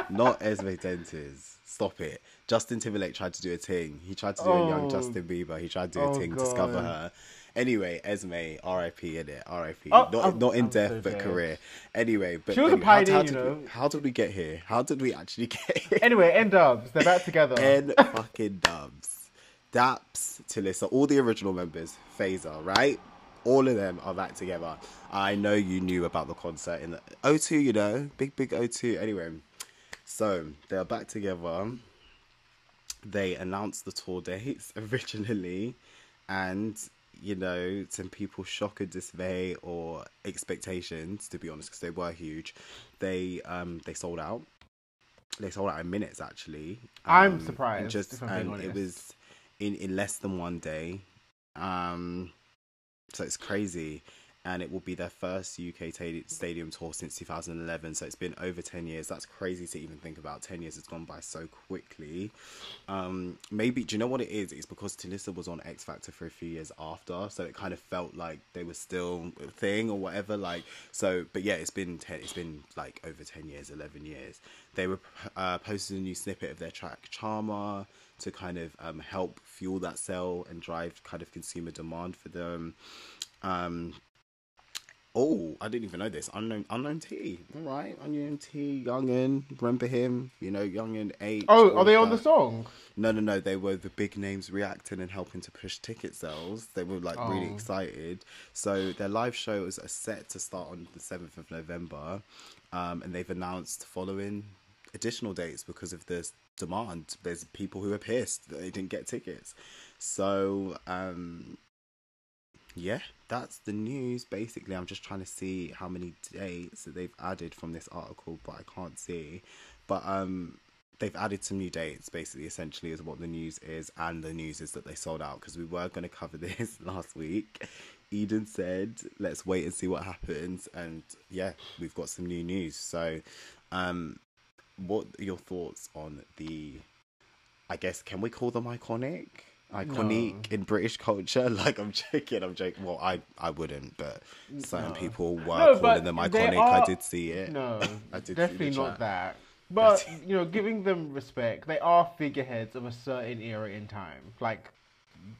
not Esmée Denters. Stop it. Justin Timberlake tried to do a thing. He tried to do a young Oh. Justin Bieber. He tried to do Oh, a thing, discover her. Anyway, Esme, R.I.P. in it, R.I.P. Oh, not I'm- not in I'm death, so but dead. career. Anyway, but She was anyway, how- pioneer, how, you did know. We, how did we get here? How did we actually get here? Anyway, N-Dubz. They're back together. N fucking dubs. Daps, Tulisa, all the original members, Fazer, right? All of them are back together. I know you knew about the concert in the O2, you know, big, big O2. Anyway, so they're back together. they announced the tour dates originally, and you know, some people shock and dismay or expectations, to be honest, because they were huge. They um they sold out. They sold out in minutes actually. I'm Um, surprised, and Just I'm and it was in in less than one day. Um, so it's crazy. And it will be their first UK ta- stadium tour since 2011. So it's been over 10 years. That's crazy to even think about. 10 years has gone by so quickly. Um, maybe, do you know what it is? It's because Tulisa was on X Factor for a few years after. So it kind of felt like they were still a thing or whatever. Like, so, but yeah, it's been 10, it's been like over 10 years, 11 years. They were uh, posted a new snippet of their track Charmer to kind of um, help fuel that sell and drive kind of consumer demand for them. Um, oh, I didn't even know this. Unknown, unknown T. All right, unknown T. Youngin, remember him? You know, Youngin H. Oh, are they on the song? No, no, no. They were the big names reacting and helping to push ticket sales. They were like really Oh. excited. So their live shows are set to start on the seventh of November, um, and they've announced following additional dates because of this demand. There's people who are pissed that they didn't get tickets. So um, yeah, that's the news. Basically, I'm just trying to see how many dates that they've added from this article, but I can't see. But um, they've added some new dates. Basically, essentially, is what the news is, and the news is that they sold out because we were going to cover this last week. Eden said, "Let's wait and see what happens," and yeah, we've got some new news. So, um, what your thoughts on the? I guess can we call them iconic? Iconic No. in British culture? Like I'm joking, I'm joking. Well, I I wouldn't, but certain No. people were No, calling them iconic. I did see it. No, I did definitely not that. But you know, giving them respect, they are figureheads of a certain era in time. Like,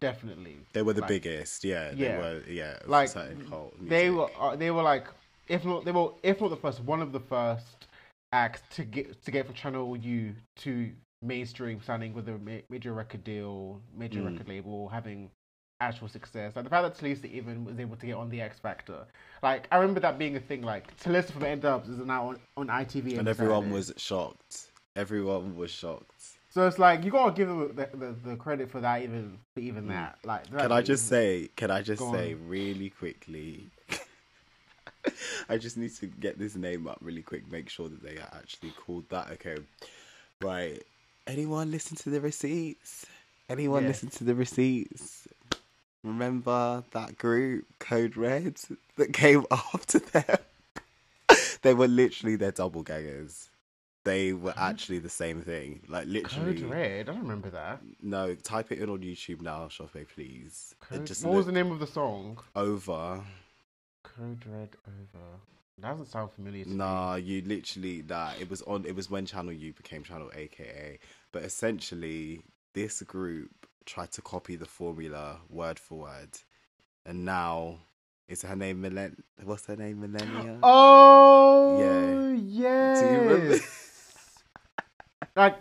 definitely, They were the Like, biggest, yeah. They Yeah. were, yeah. Like, certain cult They were, uh, they were like, if not, they were, if not the first, one of the first acts to get to get from Channel U to mainstream, signing with a ma- major record deal, major Mm. record label, having actual success. Like the fact that Tulisa even was able to get on the X Factor. Like I remember that being a thing. Like Tulisa from N-Dubz is now on, on ITV, and every everyone was shocked. Everyone was shocked. So it's like you gotta give them the, the, the credit for that, even for even that. Like, Mm. Can I just say? Can I just say on. really quickly? I just need to get this name up really quick. Make sure that they are actually called that. Okay, right. Anyone listen to the receipts? Anyone Yes. listen to the receipts? Remember that group, Code Red, that came after them? they were literally their double gangers. They were actually the same thing. Like literally. Code Red. I don't remember that. No, type it in on YouTube now, Shofe, please. Code... just What was the name of the song? over. Code Red over. That doesn't sound familiar to me. Nah, you literally nah. It was on. It was when Channel U became Channel AKA. But essentially, this group tried to copy the formula word for word, and now is her name Millen? What's her name? Millennia. Oh, Yeah. yes. Do you remember? like,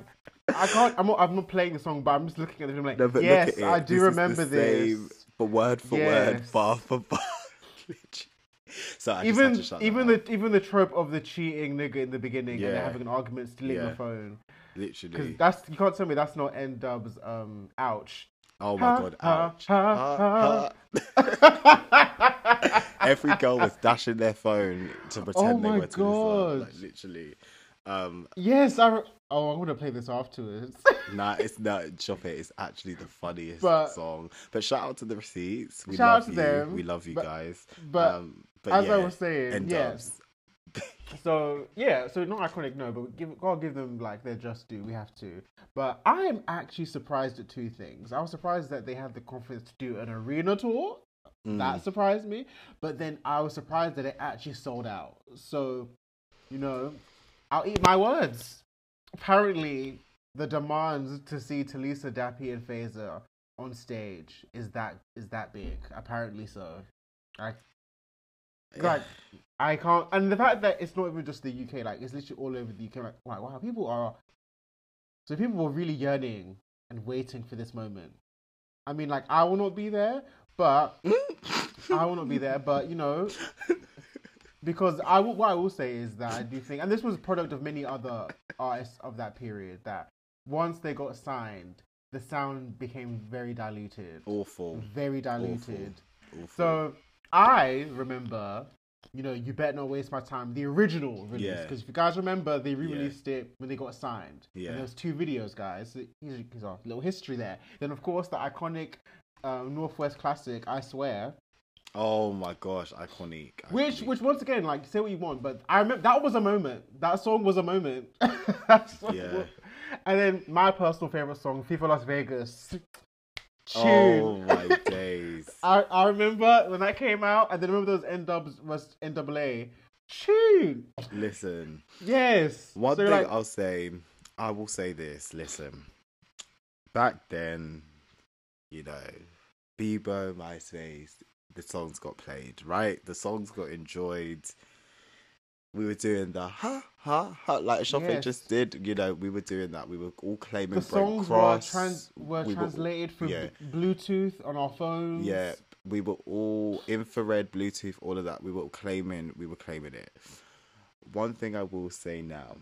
I can't. I'm not. I'm not playing the song, but I'm just looking at it. I'm like, No, yes. I do This remember this. same, But word for word, bar for bar. So I just Even had to shut that even up. the even the trope of the cheating nigga in the beginning and they're having an argument stealing Yeah. the phone literally. that's you can't tell me that's not N Dub's um ouch. Oh my Ha, god! Ouch! ha, Ha. Every girl was dashing their phone to pretend Oh they were to Like literally. Um, yes, I. Re- oh, I'm gonna play this afterwards. nah, it's not. Chop it. It's actually the funniest But- song. But shout out to the receipts. We Shout out love to you. them, We love you but- guys. but um, but as I was saying, yes. So yeah, so not iconic, no, but we give gotta give them like their just due. We have to. But I am actually surprised at two things. I was surprised that they had the confidence to do an arena tour. Mm. That surprised me. But then I was surprised that it actually sold out. So, you know, I'll eat my words. Apparently, the demands to see Tulisa, Dappy, and Fazer on stage is that is that big. Apparently so. I like I can't, and the fact that it's not even just the UK, like it's literally all over the UK. Like, wow, wow, people are. So people were really yearning and waiting for this moment. I mean, like I will not be there, but I will not be there. But you know, because I will, what I will say is that I do think, and this was a product of many other artists of that period. That once they got signed, the sound became very diluted, Awful. very diluted. Awful. So I remember, you know, you better not waste my time. The original release, Yeah. because if you guys remember, they re-released it when they got signed. Yeah. And there was two videos, guys. So here's, a little history there. Then of course the iconic um, Northwest classic, I swear, oh my gosh, iconic. which iconic. which once again, like say what you want, but I remember that was a moment. That song was a moment. Yeah. was- And then my personal favorite song, Feva Las Vegas. Tune. Oh my days. I, I remember when that came out, and then remember those N-Dubz was NAA. Tune. Listen, Yes. one So, thing like, I'll say, I will say this. Listen, back then, you know, Bebo, MySpace, the songs got played, right? The songs got enjoyed. We were doing the ha ha ha like Shopping Yes. just did. You know, we were doing that. We were all claiming the songs were, trans- were We translated through yeah. Bluetooth on our phones. Yeah, we were all infrared, Bluetooth, all of that. We were claiming, we were claiming it. One thing I will say now: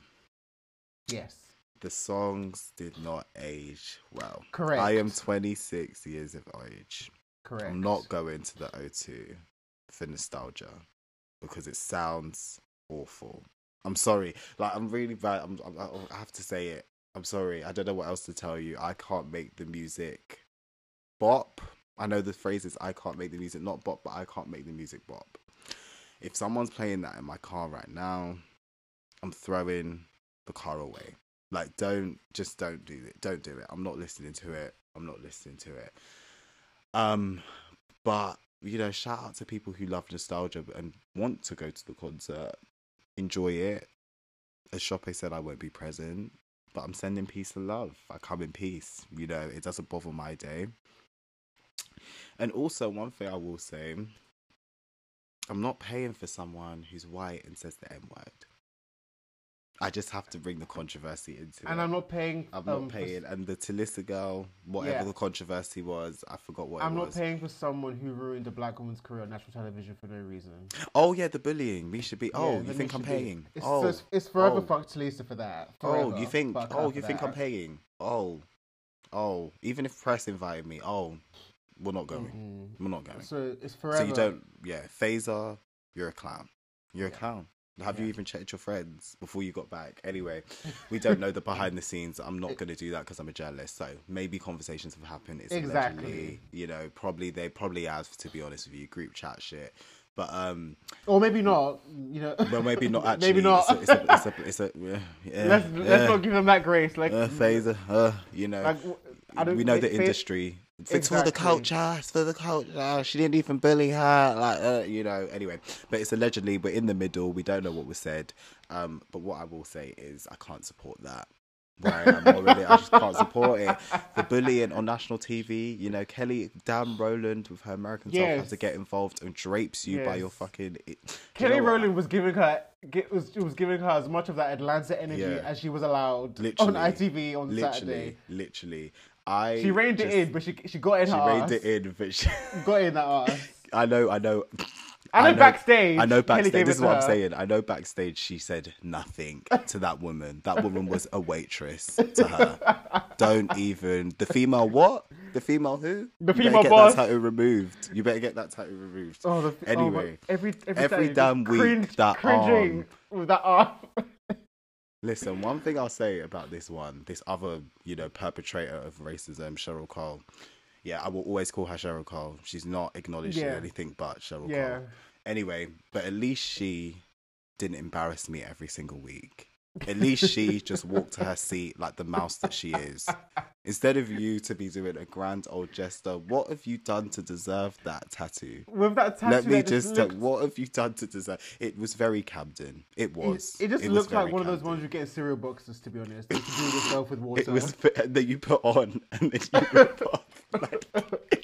Yes. the songs did not age well. Correct. I am 26 years of age. Correct. I'm not going to the O2 for nostalgia because it sounds awful. I'm sorry. Like I'm really bad. I'm, I'm, I have to say it. I'm sorry. I don't know what else to tell you. I can't make the music bop. I know the phrase is I can't make the music not bop, but I can't make the music bop. If someone's playing that in my car right now, I'm throwing the car away. Like don't just don't do it. Don't do it. I'm not listening to it. I'm not listening to it. Um but you know, shout out to people who love nostalgia and want to go to the concert, enjoy it. As Shoppe said, I won't be present, but I'm sending peace and love. I come in peace. You know, it doesn't bother my day. And also, one thing I will say, I'm not paying for someone who's white and says the N word. I just have to bring the controversy into it. And it. I'm not paying. I'm um, not for- paying. And the Tulisa girl, whatever Yeah. the controversy was, I forgot what I'm not was. paying for someone who ruined a black woman's career on national television for no reason. Oh yeah, the bullying. We should be. Oh, Yeah, you think I'm should be- paying? It's, oh, it's, it's forever oh. fuck Tulisa for that. oh, you think? fuck Oh, you think that. I'm paying? Oh, oh. Even if press invited me, oh, we're not going. Mm. We're not going. So, it's forever. So you don't. Yeah, Fazer, you're a clown. You're a clown. Have you even checked your friends before you got back? Anyway, we don't know the behind the scenes. I'm not going to do that because I'm a journalist. So maybe conversations have happened. It's Exactly. you know, probably they probably have to be honest with you, group chat shit. But um, Or maybe not. You know. well, maybe not actually. maybe not. It's a, it's a, it's a, it's a yeah, yeah, let's yeah. let's not give them that grace. Like, uh, Fazer, uh, you know, like w- I don't. we know the industry. It's for the culture. It's for the culture. She didn't even bully her. Like, uh, you know. Anyway, but it's allegedly we're in the middle. We don't know what was said. Um, but what I will say is I can't support that. Where I am already, I just can't support it. The bullying on national TV. You know, Kelly, Dan Rowland with her American self has to get involved and drapes you by your fucking. It, Do you Kelly know? Rowland was giving her ge- was was giving her as much of that Atlanta energy Yeah. as she was allowed Literally, on ITV on literally, Saturday. literally. I She reined just- it in, but she she got in She her reined ass. it in, but she, Got in that ass. I know, I know. I know backstage, I know backstage. This is what I'm saying. I know backstage. She said nothing to that woman. That woman was a waitress to her. Don't even the female what? The female who? The You better female get boss. that tattoo removed. You better get that tattoo removed. Oh, the, oh, Anyway, my- every every, every damn week, cringe, that cringing um, with that arm. Listen, one thing I'll say about this one, this other, you know, perpetrator of racism, Cheryl Cole. Yeah, I will always call her Cheryl Cole. She's not acknowledged in Yeah. anything but Cheryl Yeah. Cole. Anyway, but at least she didn't embarrass me every single week. At least she just walked to her seat like the mouse that she is. Instead of you to be doing a grand old jester, what have you done to deserve that tattoo? With that tattoo, Let me just, looked- what have you done to deserve? It was very Camden. It was. It, it just was looks like one of those ones you get in cereal boxes. To be honest, can do yourself with water. It was that you put on and then you rip off. Like,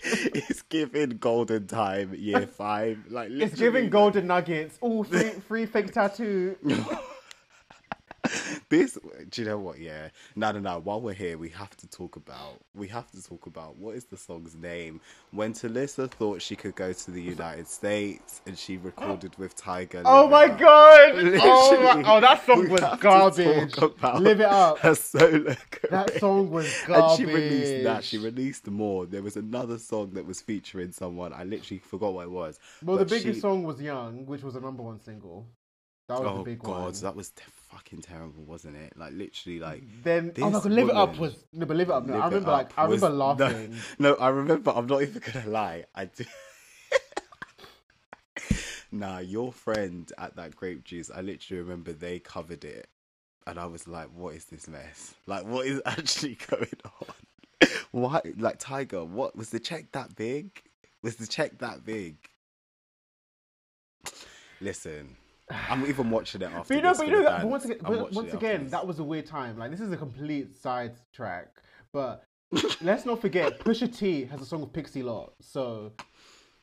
it's giving golden time year five. Like It's giving golden nuggets. Oh, free, free fake tattoo. this do you know what yeah no no no while we're here we have to talk about we have to talk about what is the song's name when tulisa thought she could go to the united states and she recorded with tyga Oh my Up. god! Oh, my, oh, that song was garbage. Live it up. her solo That song was garbage and she released that she released more there was another song that was featuring someone i literally forgot what it was Well, the biggest she- song was "Young," which was a number one single. That was oh the big god one. that was te- fucking terrible wasn't it like literally like Then oh my god, "Live It Up" was no, but "Live It Up." No, Live I remember like I remember was- no, laughing. No, I remember. I'm not even gonna lie. I do. nah, your friend at that grape juice. I literally remember they covered it, and I was like, "What is this mess? Like, what is actually going on? Why? Like, Tyga, what was the check that big? Was the check that big? Listen, I'm even watching it after. But you know, but you know, that, but once again, but once again, that was a weird time. Like this is a complete side track, but let's not forget Pusha T has a song with Pixie Lott. So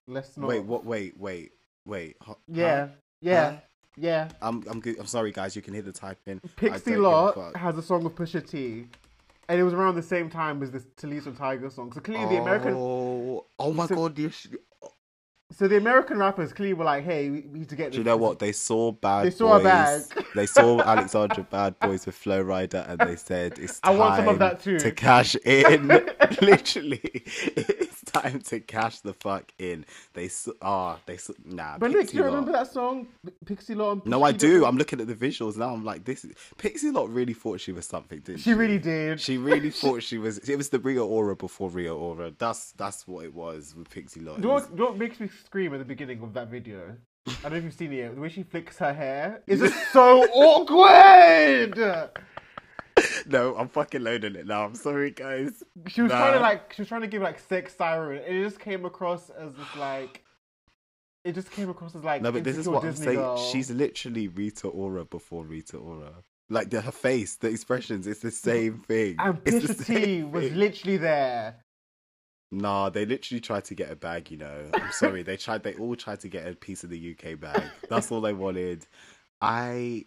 let's not. Wait, what? Wait, wait, wait. Huh? Yeah, Huh? yeah, Huh? yeah. I'm I'm good. I'm sorry, guys. You can hear the typing. Pixie don't a has a song with Pusha T, and it was around the same time as this Tulisa Tyga song. So clearly, the American, Oh, oh my So- god! Should... so the American rappers clearly were like, "Hey, we need to get." Do you know what? They saw Bad They saw a bag. They saw Alexandra Bad Boys with Flo Rida, and they said, "It's I want some of that too." to cash in." Literally, time to cash the fuck in. They ah, they saw, nah. But Nick, do you remember that song, Pixie Lott? No, I do. I'm looking at the visuals now. I'm like, this. Is... Pixie Lott really thought she was something, didn't she? She really did. She really thought she was. It was the Rita Ora before Rita Ora. That's that's what it was with Pixie Lott. Do you know was- what, what makes me scream at the beginning of that video? I don't know if you've seen it. The way she flicks her hair is just so awkward. No, I'm fucking loading it now. I'm sorry, guys. She was trying to like, she was trying to give like sex siren, it just came across as just like, it just came across as like. No, but this is what I'm saying. girl. She's literally Rita Ora before Rita Ora. Like the, her face, the expressions, it's the same thing. and It's the Pusha T same was thing. literally there. Nah, they literally tried to get a bag. You know, I'm sorry. They tried. They all tried to get a piece of the UK bag. That's all they wanted. I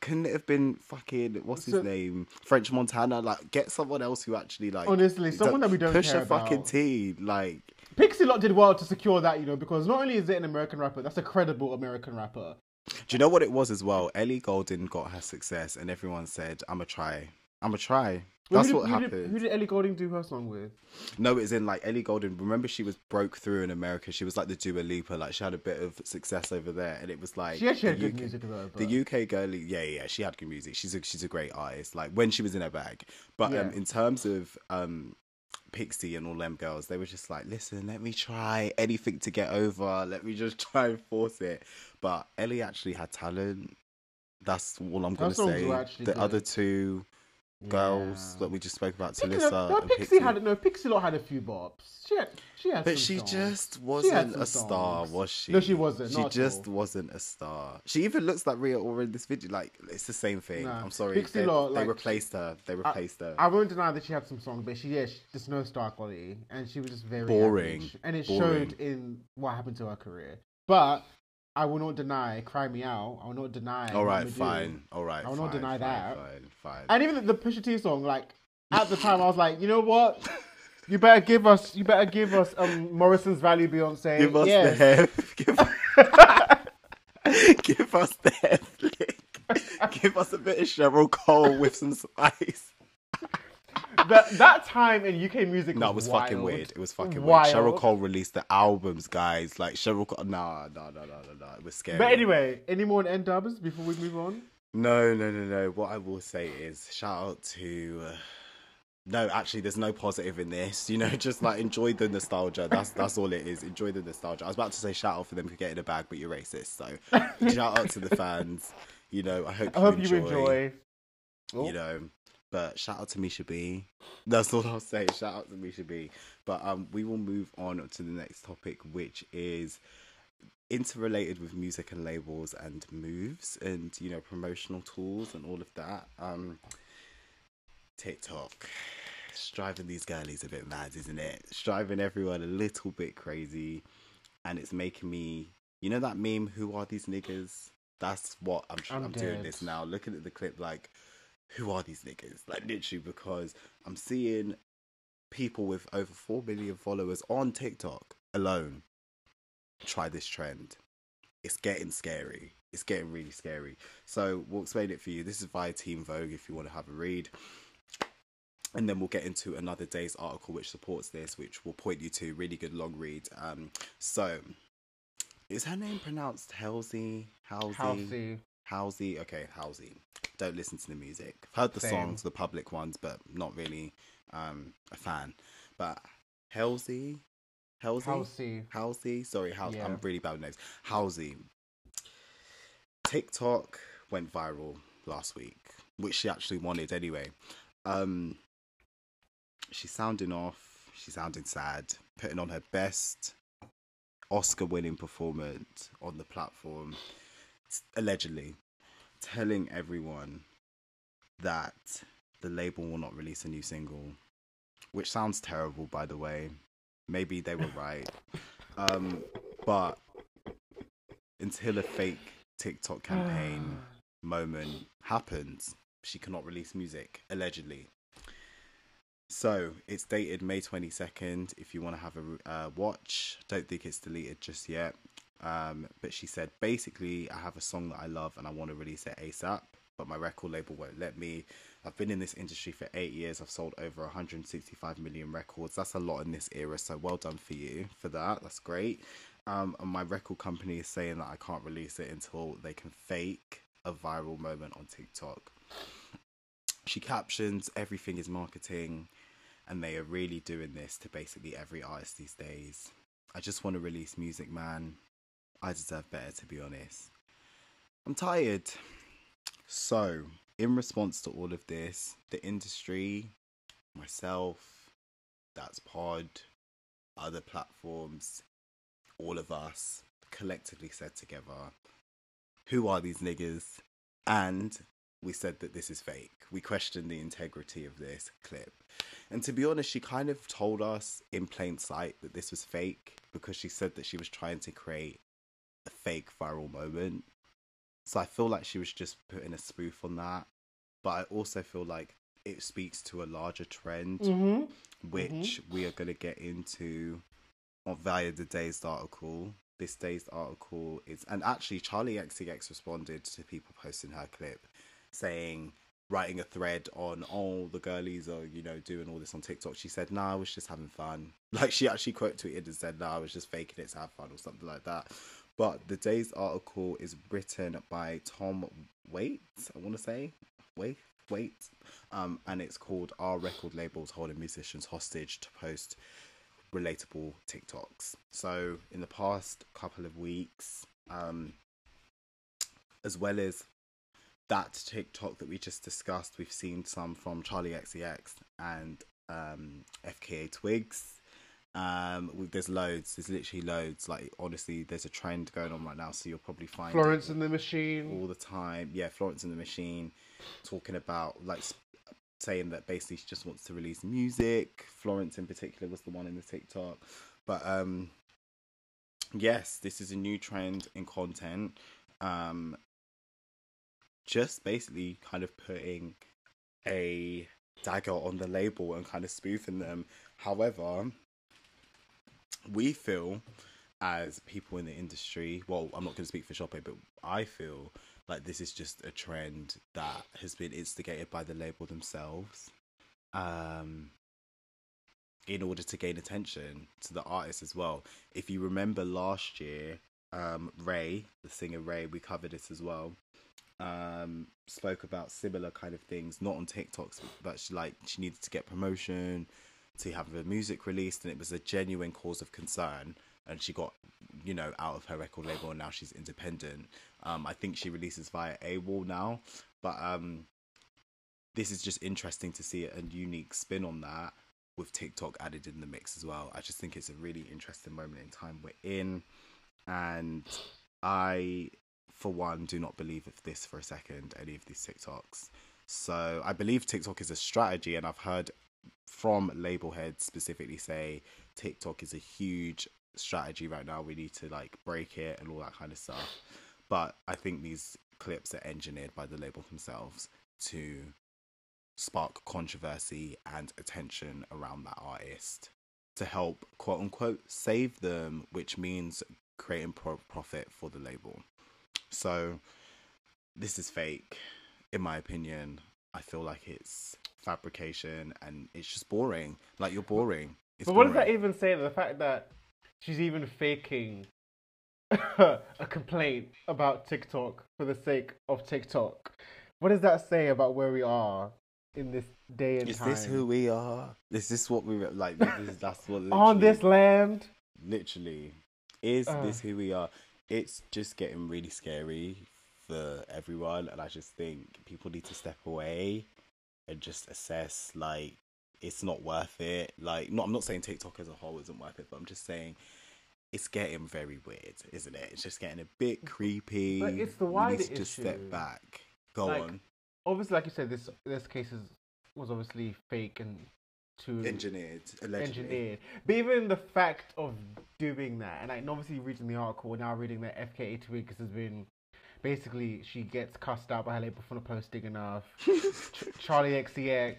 couldn't it have been fucking what's his So- name French Montana. Like, get someone else who actually like Honestly, someone that we don't push a fucking about. T. Like, Pixie Lott did well to secure that, you know, because not only is it an American rapper, that's a credible American rapper. do you know what it was as well? Ellie Goulding got her success, and everyone said, "I'm a try. I'm a try." Well, That's who what did, who happened. Did, who did Ellie Goulding do her song with? No, it's in like Ellie Goulding. Remember, she was broke through in America. She was like the Dua Lipa. Like she had a bit of success over there, and it was like She actually had the good UK music though. But... The UK girlie, yeah, yeah, she had good music. She's a she's a great artist. Like when she was in her bag, but um, in terms of um, Pixie and all them girls, they were just like, listen, let me try anything to get over. Let me just try and force it. But Ellie actually had talent. That's all I'm gonna say. The good. other two girls Yeah. that we just spoke about, Pixie, Tulisa no, no, Pixie, Pixie. had no Pixie Lott had a few bops. She had she had But she songs. just wasn't some a star, songs. was she? No, she wasn't, She just wasn't a star. She even looks like Rita Ora in this video. Like it's the same thing. Nah. I'm sorry. Pixie they, Lot, they replaced her. They replaced her. I won't deny that she had some songs, but she yeah, she, just no star quality, and she was just very Boring. average. and it Boring. showed in what happened to her career. But I will not deny "Cry Me Out." I will not deny. All right, fine. All right. I will not deny fine, that. Fine, fine. And even the Pusha T song, like at the time, I was like, you know what? You better give us, you better give us um Morrison's Value Beyonce. Give us yes. the hair. Give, give us the hair. Give us a bit of Cheryl Cole with some spice. That that time in UK music. No, it was fucking weird. It was fucking Wild. weird. Cheryl Cole released the albums, guys. Like Cheryl Cole. Nah, nah, nah, nah, nah, nah. It was scary. But anyway, any more N-Dubz before we move on? No, no, no, no. What I will say is shout out to. Uh, no, actually, there's no positive in this. You know, just like enjoy the nostalgia. That's that's all it is. Enjoy the nostalgia. I was about to say shout out for them for getting a bag, but you're racist. So shout out to the fans. You know, I hope I you hope enjoy. you enjoy. You know, but shout out to Misha B. That's all I'll say. Shout out to Misha B. But um, we will move on to the next topic, which is interrelated with music and labels and moves and you know promotional tools and all of that. Um, TikTok. It's driving these girlies a bit mad, isn't it? It's driving everyone a little bit crazy, and it's making me. You know that meme? Who are these niggas? That's what I'm. I'm I'm, doing this now. Looking at the clip, like who are these niggas? Like literally, because I'm seeing people with over four million followers on TikTok alone try this trend. It's getting scary. It's getting really scary. So we'll explain it for you. This is via Teen Vogue if you want to have a read. And then we'll get into another day's article which supports this, which will point you to really good long read. Um, so is her name pronounced Halsey? Halsey? Halsey. Halsey. Okay, Halsey. Don't listen to the music. I've heard the Same. songs, the public ones, but not really um, a fan. But Halsey, Halsey, Halsey. Halsey. Sorry, Halsey. Yeah. I'm really bad with names. Halsey. TikTok went viral last week, which she actually wanted anyway. Um, she's sounding off. She's sounding sad. Putting on her best Oscar-winning performance on the platform, allegedly telling everyone that the label will not release a new single, which sounds terrible, by the way. Maybe they were right, um, but until a fake TikTok campaign moment happens, she cannot release music, allegedly. So it's dated May 22nd. If you want to have a uh, watch, don't think it's deleted just yet. Um, but she said basically, I have a song that I love and I want to release it ASAP, but my record label won't let me. I've been in this industry for eight years. I've sold over 165 million records. That's a lot in this era. So well done for you for that. That's great. Um, and my record company is saying that I can't release it until they can fake a viral moment on TikTok. She captions everything is marketing, and they are really doing this to basically every artist these days. I just want to release music, man. I deserve better, to be honest. I'm tired. So, in response to all of this, the industry, myself, that's Pod, other platforms, all of us collectively said together, who are these niggas? And we said that this is fake. We questioned the integrity of this clip. And to be honest, she kind of told us in plain sight that this was fake because she said that she was trying to create a fake viral moment. So I feel like she was just putting a spoof on that. But I also feel like it speaks to a larger trend, Mm-hmm. which we are going to get into on via the day's article. This day's article is, and actually, Charli XCX responded to people posting her clip saying, writing a thread on, oh, the girlies are, you know, doing all this on TikTok. She said, nah, I was just having fun. Like, she actually quote tweeted and said, nah, I was just faking it to have fun or something like that. But the day's article is written by Tom Waits, I want to say. Wait, wait. Um, and it's called Our Record Labels Holding Musicians Hostage to Post Relatable TikToks. So, in the past couple of weeks, um, as well as that TikTok that we just discussed, we've seen some from Charli XCX and um, FKA Twigs. Um, there's loads. There's literally loads. Like honestly, there's a trend going on right now, so you'll probably find Florence and the Machine. all the time. Yeah, Florence and the Machine, talking about like saying that basically she just wants to release music. Florence in particular was the one in the TikTok, but um, yes, this is a new trend in content. Um, just basically kind of putting a dagger on the label and kind of spoofing them. However, we feel as people in the industry, well, I'm not going to speak for Shopee, but I feel like this is just a trend that has been instigated by the label themselves. Um, in order to gain attention to the artist as well. If you remember last year, um, Raye, the singer Raye, we covered this as well. Um, spoke about similar kind of things, not on TikToks, but she like she needed to get promotion to have her music released, and it was a genuine cause of concern. And she got, you know, out of her record label, and now she's independent. Um, I think she releases via AWAL now, but um, this is just interesting to see a unique spin on that with TikTok added in the mix as well. I just think it's a really interesting moment in time we're in, and I, for one, do not believe of this for a second. Any of these TikToks. So I believe TikTok is a strategy, and I've heard from label heads specifically say TikTok is a huge strategy right now. We need to like break it and all that kind of stuff. But I think these clips are engineered by the label themselves to spark controversy and attention around that artist to help quote unquote save them, which means creating pro- profit for the label. So this is fake, in my opinion. I feel like it's fabrication and it's just boring. Like you're boring. It's But what does that even say? The fact that she's even faking a complaint about TikTok for the sake of TikTok. What does that say about where we are in this day and Is time? Is this who we are? Is this what we like? This is, that's what on this land? literally is Uh. this who we are it's just getting really scary for everyone and i just think people need to step away and just assess like it's not worth it. Like not i'm not saying tiktok as a whole isn't worth it but i'm just saying it's getting very weird isn't it? It's just getting a bit creepy. But it's the We wider need to just step back. Go Like, on. Obviously, like you said, this this case is, was obviously fake and to engineered allegedly. engineered. But even the fact of doing that, and like, obviously reading the article, now reading that FKA Twigs has been basically she gets cussed out by her label for not posting enough. Ch- Charli XCX.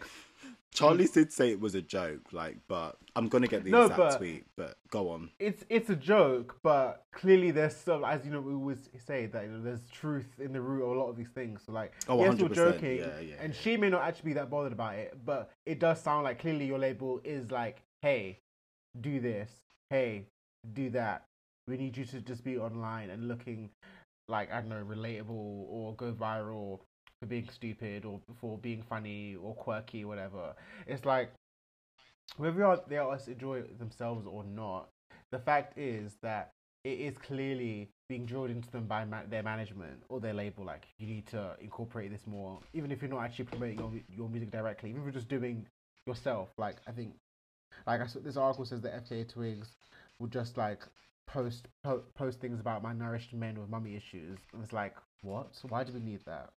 charlie did say it was a joke like but i'm gonna get the No, exact but- tweet but go on It's it's a joke, but clearly there's some, as you know, we always say that you know, there's truth in the root of a lot of these things. So like, Oh, yes, we're 100%, joking, yeah, yeah, and yeah. she may not actually be that bothered about it, but it does sound like clearly your label is like, hey, do this, hey, do that. We need you to just be online and looking like I don't know, relatable or go viral for being stupid or for being funny or quirky, whatever. It's like whether the artists enjoy themselves or not, the fact is that it is clearly being drilled into them by ma- their management or their label. Like you need to incorporate this more, even if you're not actually promoting your your music directly, even if you're just doing yourself. Like I think, like I saw, this article says that FKA Twigs would just like post po- post things about malnourished men with mummy issues, and it's like, what? Why do we need that?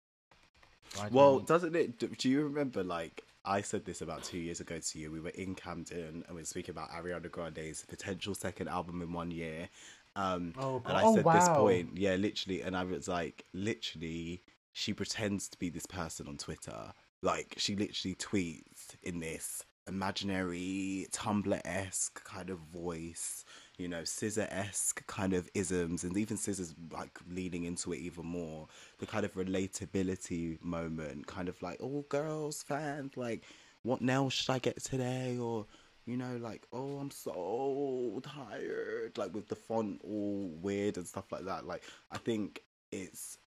Do we Well, need- doesn't it? do- Do you remember? Like I said this about two years ago to you. We were in Camden and we were speaking about Ariana Grande's potential second album in one year. Um, Oh, and. I Oh, said this point, yeah, literally, and I was like, literally, she pretends to be this person on Twitter. Like she literally tweets in this imaginary Tumblr esque kind of voice, you know, SZA esque kind of isms, and even SZA's like leaning into it even more. The kind of relatability moment, kind of like, oh, girls, fans, like, what nails should I get today? Or, you know, like, oh, I'm so tired, like with the font all weird and stuff like that. Like, I think it's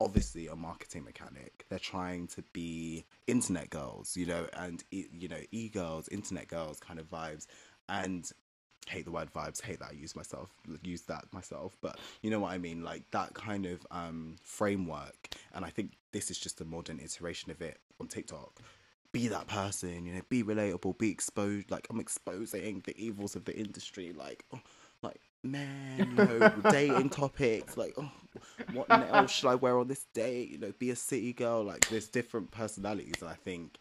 obviously a marketing mechanic. They're trying to be internet girls, you know, and you know, e girls, internet girls kind of vibes, and hate the word vibes. Hate that I use myself, use that myself, but you know what I mean, like that kind of um framework. And I think this is just a modern iteration of it on TikTok. Be that person, you know, be relatable, be exposed. Like I'm exposing the evils of the industry, like. oh, like man, you know, dating topics, like oh, what nails should I wear on this date? You know, be a city girl. Like there's different personalities, and I think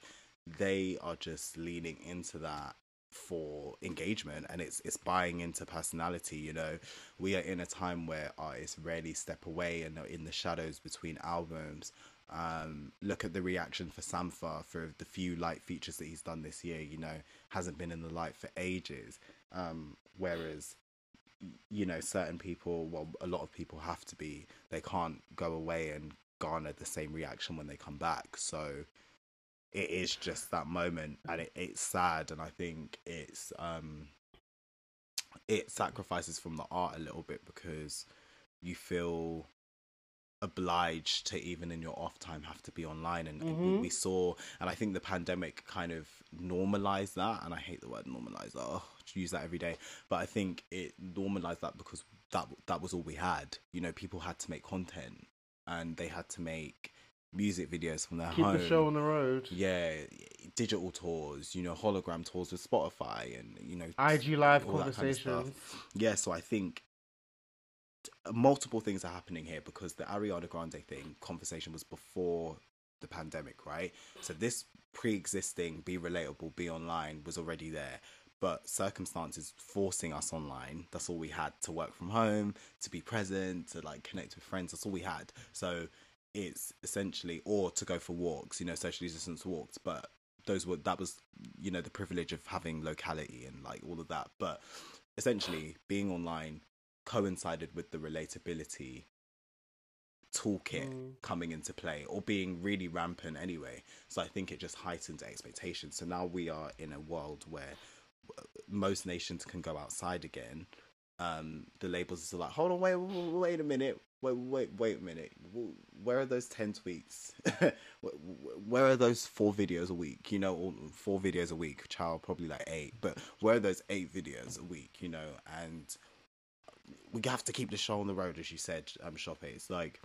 they are just leaning into that for engagement, and it's it's buying into personality. You know, we are in a time where artists rarely step away and are in the shadows between albums. Um, look at the reaction for Sampha for the few light features that he's done this year. You know, hasn't been in the light for ages. Um, whereas you know certain people well a lot of people have to be they can't go away and garner the same reaction when they come back so it is just that moment and it, it's sad and i think it's um it sacrifices from the art a little bit because you feel obliged to even in your off time have to be online and we, Mhm. we saw and i think the pandemic kind of normalized that and i hate the word normalize oh use that every day but i think it normalized that because that that was all we had you know people had to make content and they had to make music videos from their keep home the show on the road. yeah digital tours you know hologram tours with spotify and you know IG live all that kind of stuff. yeah so i think multiple things are happening here because the ariana grande thing conversation was before the pandemic right so this pre-existing be relatable be online was already there but circumstances forcing us online that's all we had to work from home to be present to like connect with friends that's all we had so it's essentially or to go for walks you know socially distance walks but those were that was you know the privilege of having locality and like all of that. But essentially being online coincided with the relatability toolkit Mm. coming into play or being really rampant anyway. So i think it just heightens expectations. So now we are in a world where uh, most nations can go outside again. Um the labels are like hold on wait wait, wait a minute wait wait wait a minute. Where are those 10 tweets? Where are those four videos a week? You know four videos a week child probably like eight but where are those eight videos a week you know? And we have to keep the show on the road as you said um Shoppe. it's like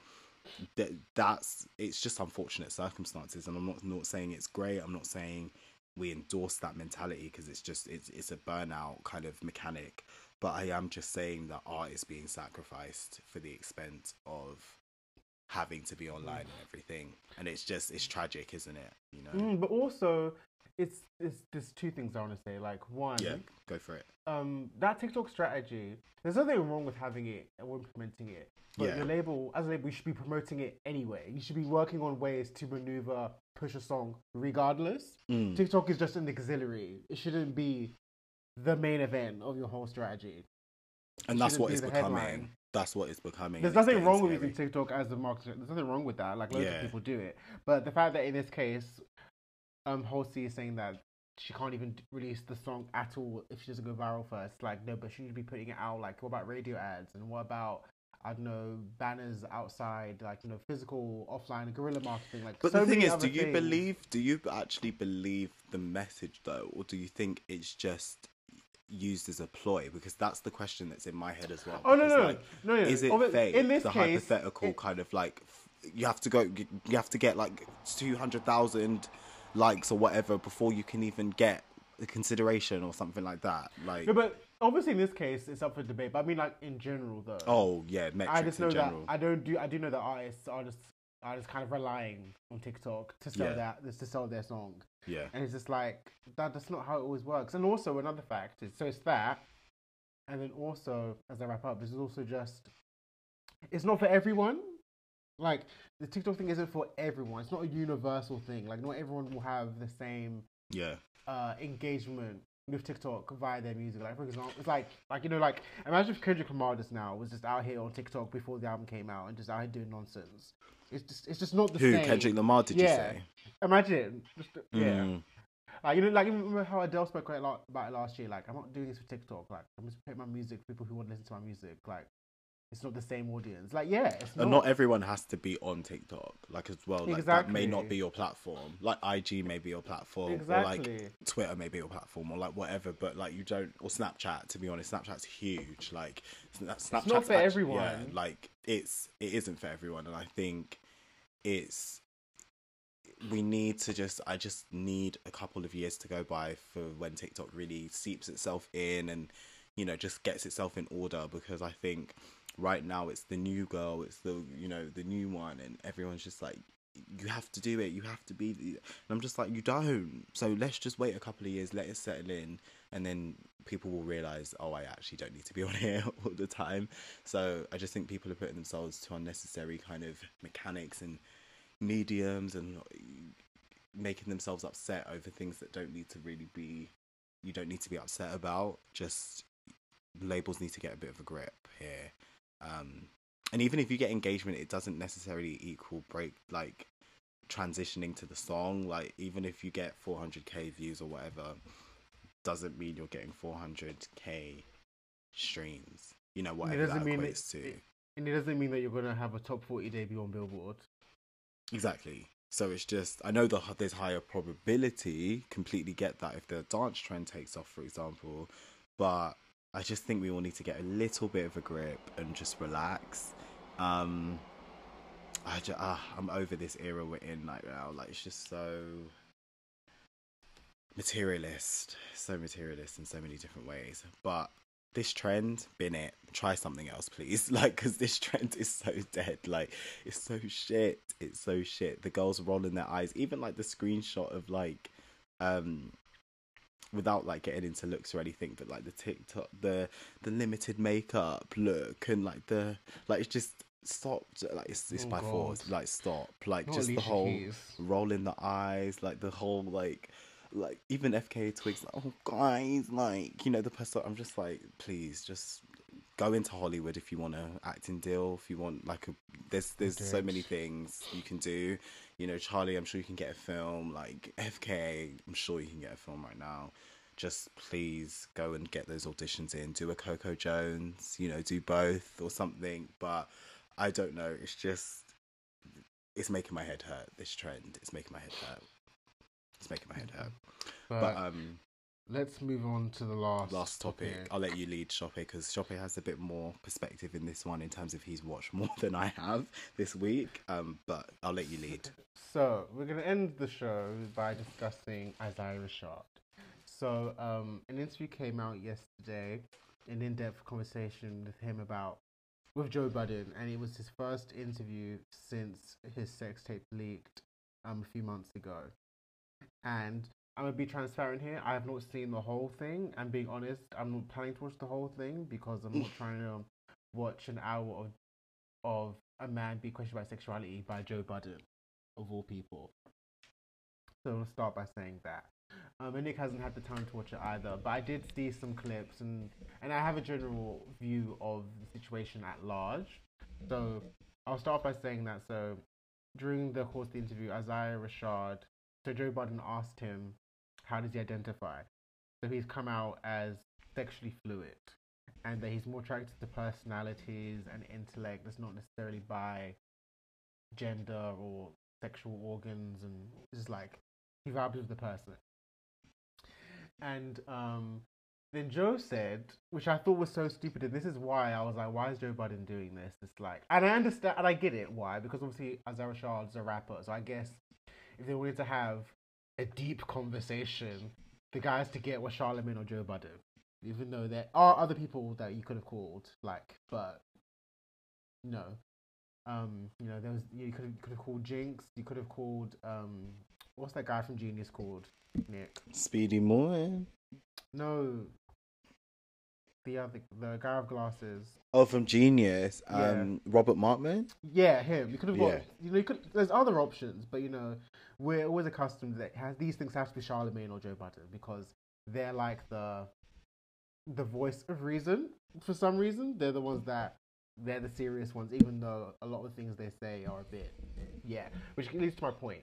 that that's it's just unfortunate circumstances and i'm not not saying it's great. I'm not saying we endorse that mentality because it's just it's it's a burnout kind of mechanic but i am just saying that art is being sacrificed for the expense of having to be online and everything and it's just it's tragic isn't it you know Mm, but also, it's, it's there's two things I want to say. Like one, yeah go for it um, that TikTok strategy. There's nothing wrong with having it or implementing it. But Yeah. your label, as a label, you should be promoting it anyway. You should be working on ways to maneuver, push a song, regardless. Mm. TikTok is just an auxiliary. It shouldn't be the main event of your whole strategy. and that's what it's becoming headline. that's what it's becoming There's nothing wrong with using TikTok as a marketer. There's nothing wrong with that. Like loads Yeah. of people do it. But the fact that in this case, um, Halsey is saying that she can't even release the song at all if she doesn't go viral first. Like no, but she should be putting it out. Like what about radio ads and what about I don't know banners outside, like you know physical, offline, guerrilla marketing. Like But so the thing is, do you things. believe? Do you actually believe the message though, or do you think it's just used as a ploy? Because that's the question that's in my head as well. Oh, no, no, like, no, no. Is it Obvi- fake? in this the case, hypothetical it- kind of like you have to go, you have to get like two hundred thousand likes or whatever before you can even get the consideration or something like that. Like, No, but obviously in this case it's up for debate. But I mean, like in general though. oh yeah, metrics I just know in general. that I don't do. I do know that artists are just are just kind of relying on TikTok to sell Yeah. that to sell their song, yeah, and it's just like that. That's not how it always works. And also another fact is so it's that, and then also as I wrap up, this is also just it's not for everyone. Like the TikTok thing isn't for everyone. It's not a universal thing. Like not everyone will have the same yeah, uh, engagement with TikTok via their music. Like for example, it's like like you know like imagine if Kendrick Lamar just now was just out here on TikTok before the album came out and just out here doing nonsense. It's just it's just not the Who same. Who Kendrick Lamar? Did yeah. you say? Imagine, just, yeah. Mm. Like you know, like remember how Adele spoke quite a lot about it last year. Like I'm not doing this for TikTok. Like I'm just playing my music for people who want to listen to my music. Like it's not the same audience. Like yeah, it's not. And not everyone has to be on TikTok, like as well. Like that may not be your platform. Like IG may be your platform, or Exactly. like Twitter may be your platform, or like whatever. But like you don't, or Snapchat. To be honest, Snapchat's huge. Like Sna- Snapchat's not for actu- everyone. Yeah, like it's it isn't for everyone, and I think it's we need to just I just need a couple of years to go by for when TikTok really seeps itself in and you know just gets itself in order because I think right now it's the new girl it's the you know the new one and everyone's just like you have to do it you have to be and I'm just like you don't. So let's just wait a couple of years let it settle in and then people will realize oh I actually don't need to be on here all the time. So I just think people are putting themselves to unnecessary kind of mechanics and mediums and making themselves upset over things that don't need to really be you don't need to be upset about. Just labels need to get a bit of a grip here um and even if you get engagement it doesn't necessarily equal break like transitioning to the song like even if you get 400k views or whatever doesn't mean you're getting 400k streams you know whatever doesn't that mean equates that- to it- and it doesn't mean that you're gonna have a top forty debut on Billboard. Exactly. So it's just I know that there's higher probability. Completely get that if the dance trend takes off, for example, but I just think we all need to get a little bit of a grip and just relax. Um, I just, uh, I'm over this era we're in right now. Like it's just so materialist, so materialist in so many different ways. But this trend, bin it. Try something else, please. Like, because this trend is so dead. Like, it's so shit. It's so shit. The girls rolling their eyes. Even like the screenshot of like, um, without like getting into looks or anything, but like the TikTok, the the limited makeup look and like the like it's just stop. Like it's it's Oh, by God. force. Like stop. Like Not just the whole Keys. rolling the eyes. Like the whole like like even FK Twigs, like, oh guys, like you know the person. I'm just like, please, just go into Hollywood if you want to acting deal. If you want like a, there's there's so many things you can do. You know, Charlie, I'm sure you can get a film. Like FK, I'm sure you can get a film right now. Just please go and get those auditions in. Do a Coco Jones, you know, do both or something. But I don't know. It's just it's making my head hurt. This trend, it's making my head hurt. It's making my head hurt. But, But um, let's move on to the last last topic, I'll let you lead Shoppe because Shoppe has a bit more perspective in this one in terms of he's watched more than I have this week. Um, but I'll let you lead. So we're gonna end the show by discussing Isaiah Rashad. So um, an interview came out yesterday, an in-depth conversation with him about with Joe Budden, and it was his first interview since his sex tape leaked um, a few months ago. And I'm gonna be transparent here. I have not seen the whole thing. And being honest, I'm not planning to watch the whole thing because I'm not trying to watch an hour of of a man be questioned about sexuality by Joe Budden, of all people. So I'll start by saying that. Um, and Nick hasn't had the time to watch it either, but I did see some clips and and I have a general view of the situation at large. So I'll start by saying that. So during the course of the interview, Isaiah Rashad, so Joe Budden asked him, how does he identify? So he's come out as sexually fluid, and that he's more attracted to personalities and intellect that's not necessarily by gender or sexual organs, and just like he vibes with the person. And um, then Joe said, which I thought was so stupid, and this is why I was like, why is Joe Budden doing this? It's like, and I understand, and I get it why, because obviously Isaiah Rashad is a rapper, so I guess if they wanted to have a deep conversation, the guys to get were Charlemagne or Joe Budden. Even though there are other people that you could have called, like, but no. Um, you know, there was you could have, could have called Jinx. You could have called um, what's that guy from Genius called? Nick. Speedy Moore. No. The other, the guy with glasses. Oh, from Genius. Um, Robert Markman. Yeah, him. You could have got. Yeah. You know, you could. There's other options, but you know, we're always accustomed that has, these things have to be Charlemagne or Joe Budden because they're like the the voice of reason for some reason. They're the ones that they're the serious ones, even though a lot of the things they say are a bit yeah. Which leads to my point.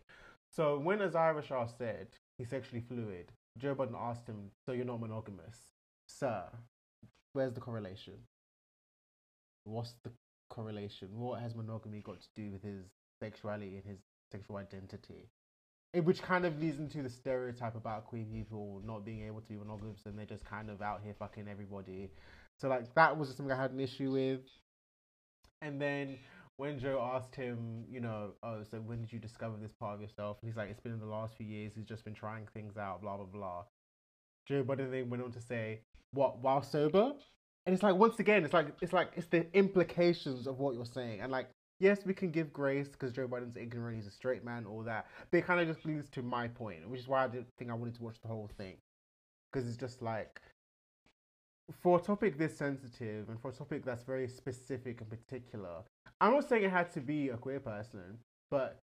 So when Isaiah Rashad said he's sexually fluid, Joe Budden asked him, "So you're not monogamous, sir? Where's the correlation? What's the correlation? What has monogamy got to do with his sexuality and his sexual identity?" It, which kind of leads into the stereotype about queer people not being able to be monogamous and they're just kind of out here fucking everybody. So like that was something I had an issue with. And then when Joe asked him, you know, oh, so when did you discover this part of yourself? And he's like, it's been in the last few years. He's just been trying things out, blah blah blah. Joe Budden then went on to say, what while sober? And it's like once again, it's like it's like it's the implications of what you're saying, and like yes, we can give grace because Joe Budden's ignorant, he's a straight man, all that. But it kind of just leads to my point, which is why I didn't think I wanted to watch the whole thing because it's just like for a topic this sensitive and for a topic that's very specific and particular. I'm not saying it had to be a queer person, but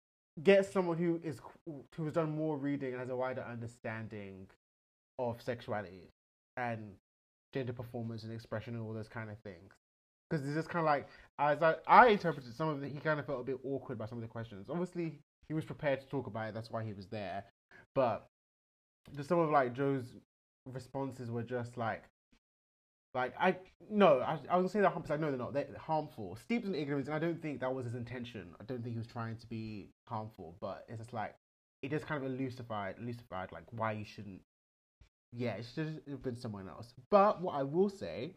get someone who is who has done more reading and has a wider understanding of sexuality and gender performance and expression and all those kind of things. Because it's just kind of like, as I, I interpreted some of it, he kind of felt a bit awkward by some of the questions. Obviously, he was prepared to talk about it, that's why he was there. But the, some of like Joe's responses were just like, like I no, I, I was gonna say they're harmful. Like, no, they're not. They're harmful, steeped in ignorance, and I don't think that was his intention. I don't think he was trying to be harmful, but it's just like it just kind of elucified, elucified like why you shouldn't. Yeah, it should have been someone else. But what I will say,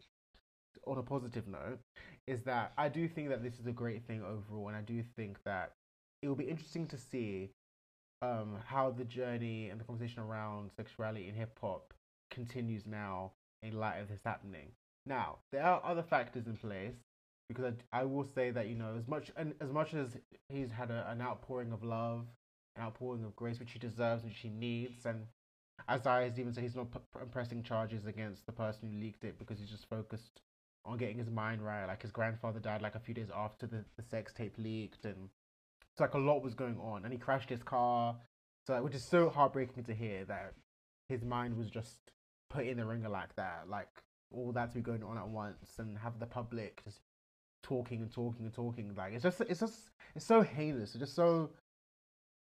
on a positive note, is that I do think that this is a great thing overall, and I do think that it will be interesting to see um, how the journey and the conversation around sexuality in hip hop continues now in light of this happening. Now, there are other factors in place because I, I will say that you know as much and as much as he's had a, an outpouring of love, an outpouring of grace which he deserves, which he needs, and as has even said, he's not p- pressing charges against the person who leaked it because he's just focused on getting his mind right. Like his grandfather died like a few days after the, the sex tape leaked, and it's like a lot was going on, and he crashed his car. So, which is so heartbreaking to hear that his mind was just put in the ringer like that, like all that to be going on at once, and have the public just talking and talking and talking. Like it's just it's just it's so heinous. It's just so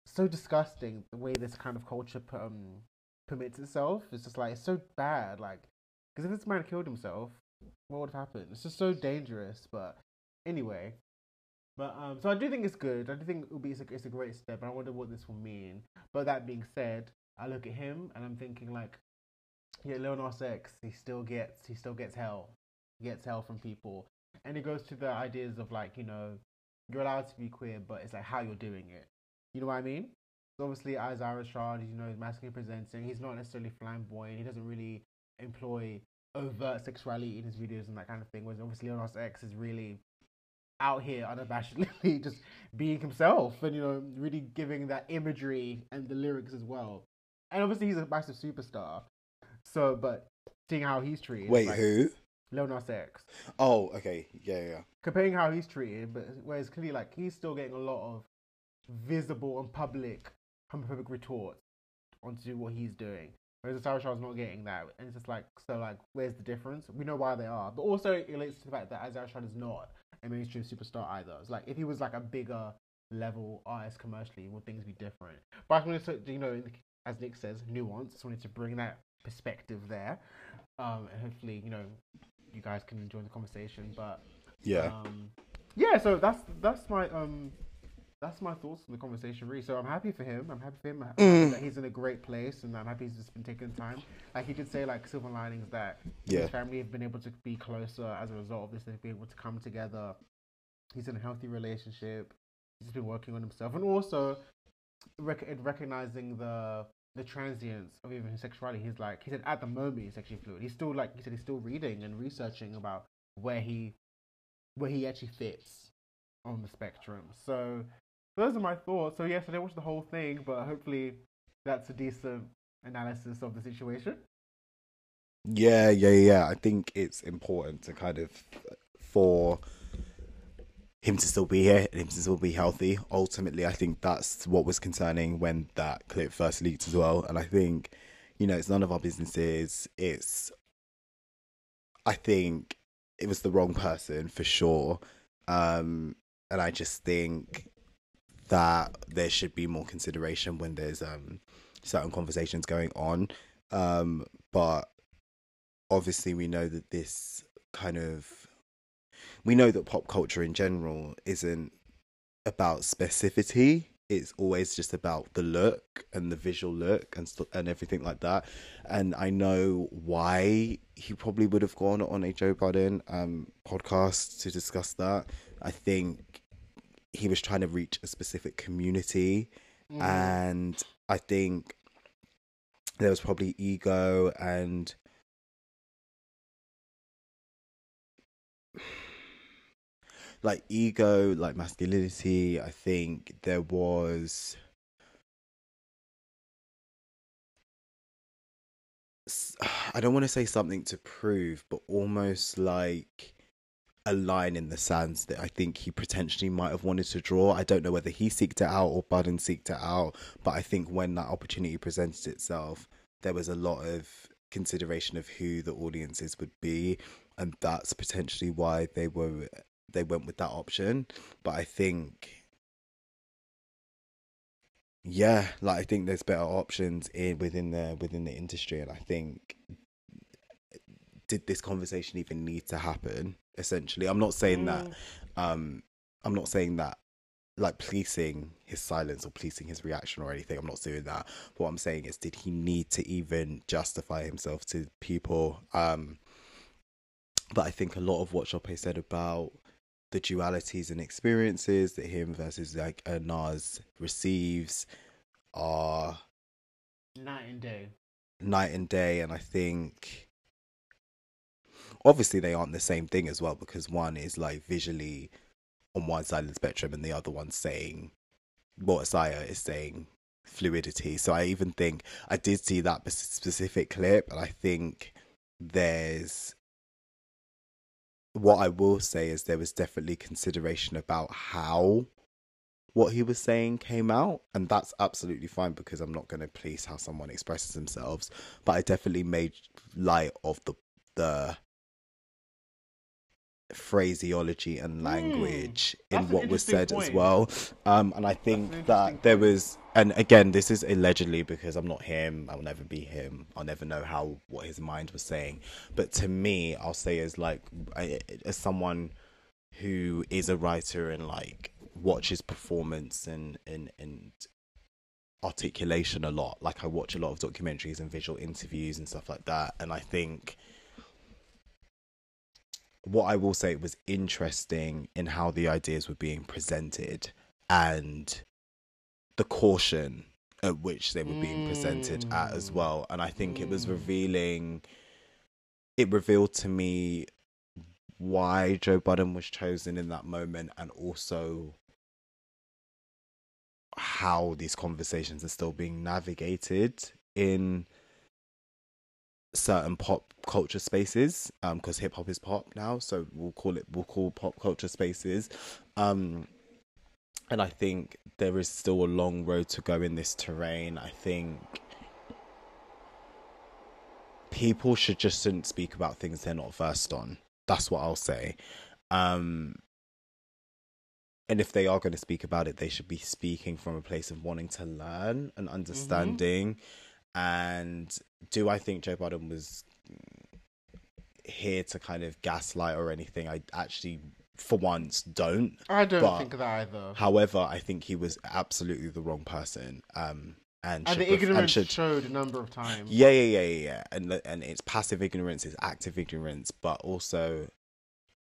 so disgusting the way this kind of culture um permits itself. It's just like it's so bad. Like because if this man killed himself, what would have happened? It's just so dangerous. But anyway, but um, so I do think it's good. I do think it will be it's a, it's a great step. But I wonder what this will mean. But that being said, I look at him and I'm thinking like, yeah, Lil Nas X, he still gets he still gets hell, he gets hell from people, and it goes to the ideas of like you know, you're allowed to be queer, but it's like how you're doing it. You know what I mean? Obviously, Isaiah Rashad, you know, is masculine presenting. He's not necessarily flamboyant. He doesn't really employ overt sexuality in his videos and that kind of thing. Whereas obviously, Lil Nas X is really out here unabashedly just being himself and you know really giving that imagery and the lyrics as well and obviously he's a massive superstar so but seeing how he's treated Wait, like, who? Lil Nas X Oh, okay. Yeah, yeah. comparing how he's treated but whereas clearly like he's still getting a lot of visible and public homophobic retorts onto what he's doing whereas Isaiah Rashad's not getting that. And it's just like so like where's the difference? We know why they are. But also it relates to the fact that Isaiah Rashad is not a mainstream superstar either. It's like if he was like a bigger level artist commercially would things be different? But I just wanted to you know as Nick says nuance. Just wanted to bring that perspective there. Um and hopefully you know you guys can enjoy the conversation. But Yeah. um, yeah, so that's that's my um that's my thoughts on the conversation really. So I'm happy for him. I'm happy for him. Happy Mm. that he's in a great place, and I'm happy he's just been taking time. Like he did say, like silver linings that Yeah. his family have been able to be closer as a result of this. They've been able to come together. He's in a healthy relationship. He's been working on himself, and also rec- recognizing the the transience of even his sexuality. He's like he said at the moment he's sexually fluid. He's still like he said he's still reading and researching about where he where he actually fits on the spectrum. So those are my thoughts. So yes, I didn't watch the whole thing, but hopefully that's a decent analysis of the situation. Yeah, yeah, yeah. I think it's important to kind of for him to still be here and him to still be healthy. Ultimately, I think that's what was concerning when that clip first leaked as well. And I think, you know, it's none of our businesses. It's, I think it was the wrong person for sure. Um, and I just think that there should be more consideration when there's um certain conversations going on. Um, but obviously we know that this kind of we know that pop culture in general isn't about specificity. It's always just about the look and the visual look and st- and everything like that. And i know why he probably would have gone on a joe budden um podcast to discuss that. I think he was trying to reach a specific community. Mm. And i think there was probably ego and like ego like masculinity i think there was I don't want to say something to prove but almost like a line in the sands that i think he potentially might have wanted to draw. I don't know whether he seeked it out or budden seeked it out but i think when that opportunity presented itself there was a lot of consideration of who the audiences would be and that's potentially why they were they went with that option. But i think yeah like i think there's better options in within the within the industry and i think did this conversation even need to happen essentially. I'm not saying that um i'm not saying that like policing his silence or policing his reaction or anything i'm not doing that. But what i'm saying is did he need to even justify himself to people? Um but i think a lot of what Chope said about the dualities and experiences that him versus like uh, Nas receives are Night and day. night and day. And i think obviously they aren't the same thing as well because one is like visually on one side of the spectrum and the other one's saying what Isaiah is saying fluidity so i even think i did see that specific clip and i think there's what i will say is there was definitely consideration about how what he was saying came out, and that's absolutely fine because I'm not going to police how someone expresses themselves. But I definitely made light of the the phraseology and language in Hmm. that's an what was said as well. Um, and I think that there was, and again, this is allegedly because I'm not him. I'll never be him. I'll never know how what his mind was saying. But to me, I'll say as like as someone who is a writer and like watches performance and and and articulation a lot. Like I watch a lot of documentaries and visual interviews and stuff like that, and I think what I will say was interesting in how the ideas were being presented and the caution at which they were being presented at mm. as well. And I think it was revealing, it revealed to me why Joe Budden was chosen in that moment and also how these conversations are still being navigated in certain pop culture spaces um because hip hop is pop now so we'll call it we'll call pop culture spaces. Um and i think there is still a long road to go in this terrain. I think people should just shouldn't speak about things they're not versed on. That's what i'll say. Um and if they are going to speak about it they should be speaking from a place of wanting to learn and understanding and do i think joe budden was here to kind of gaslight or anything i actually for once don't I don't But- think that either. however i think he was absolutely the wrong person um and, And the ref- ignorance should showed a number of times. yeah, yeah, yeah, yeah, yeah. And and it's passive ignorance, it's active ignorance, but also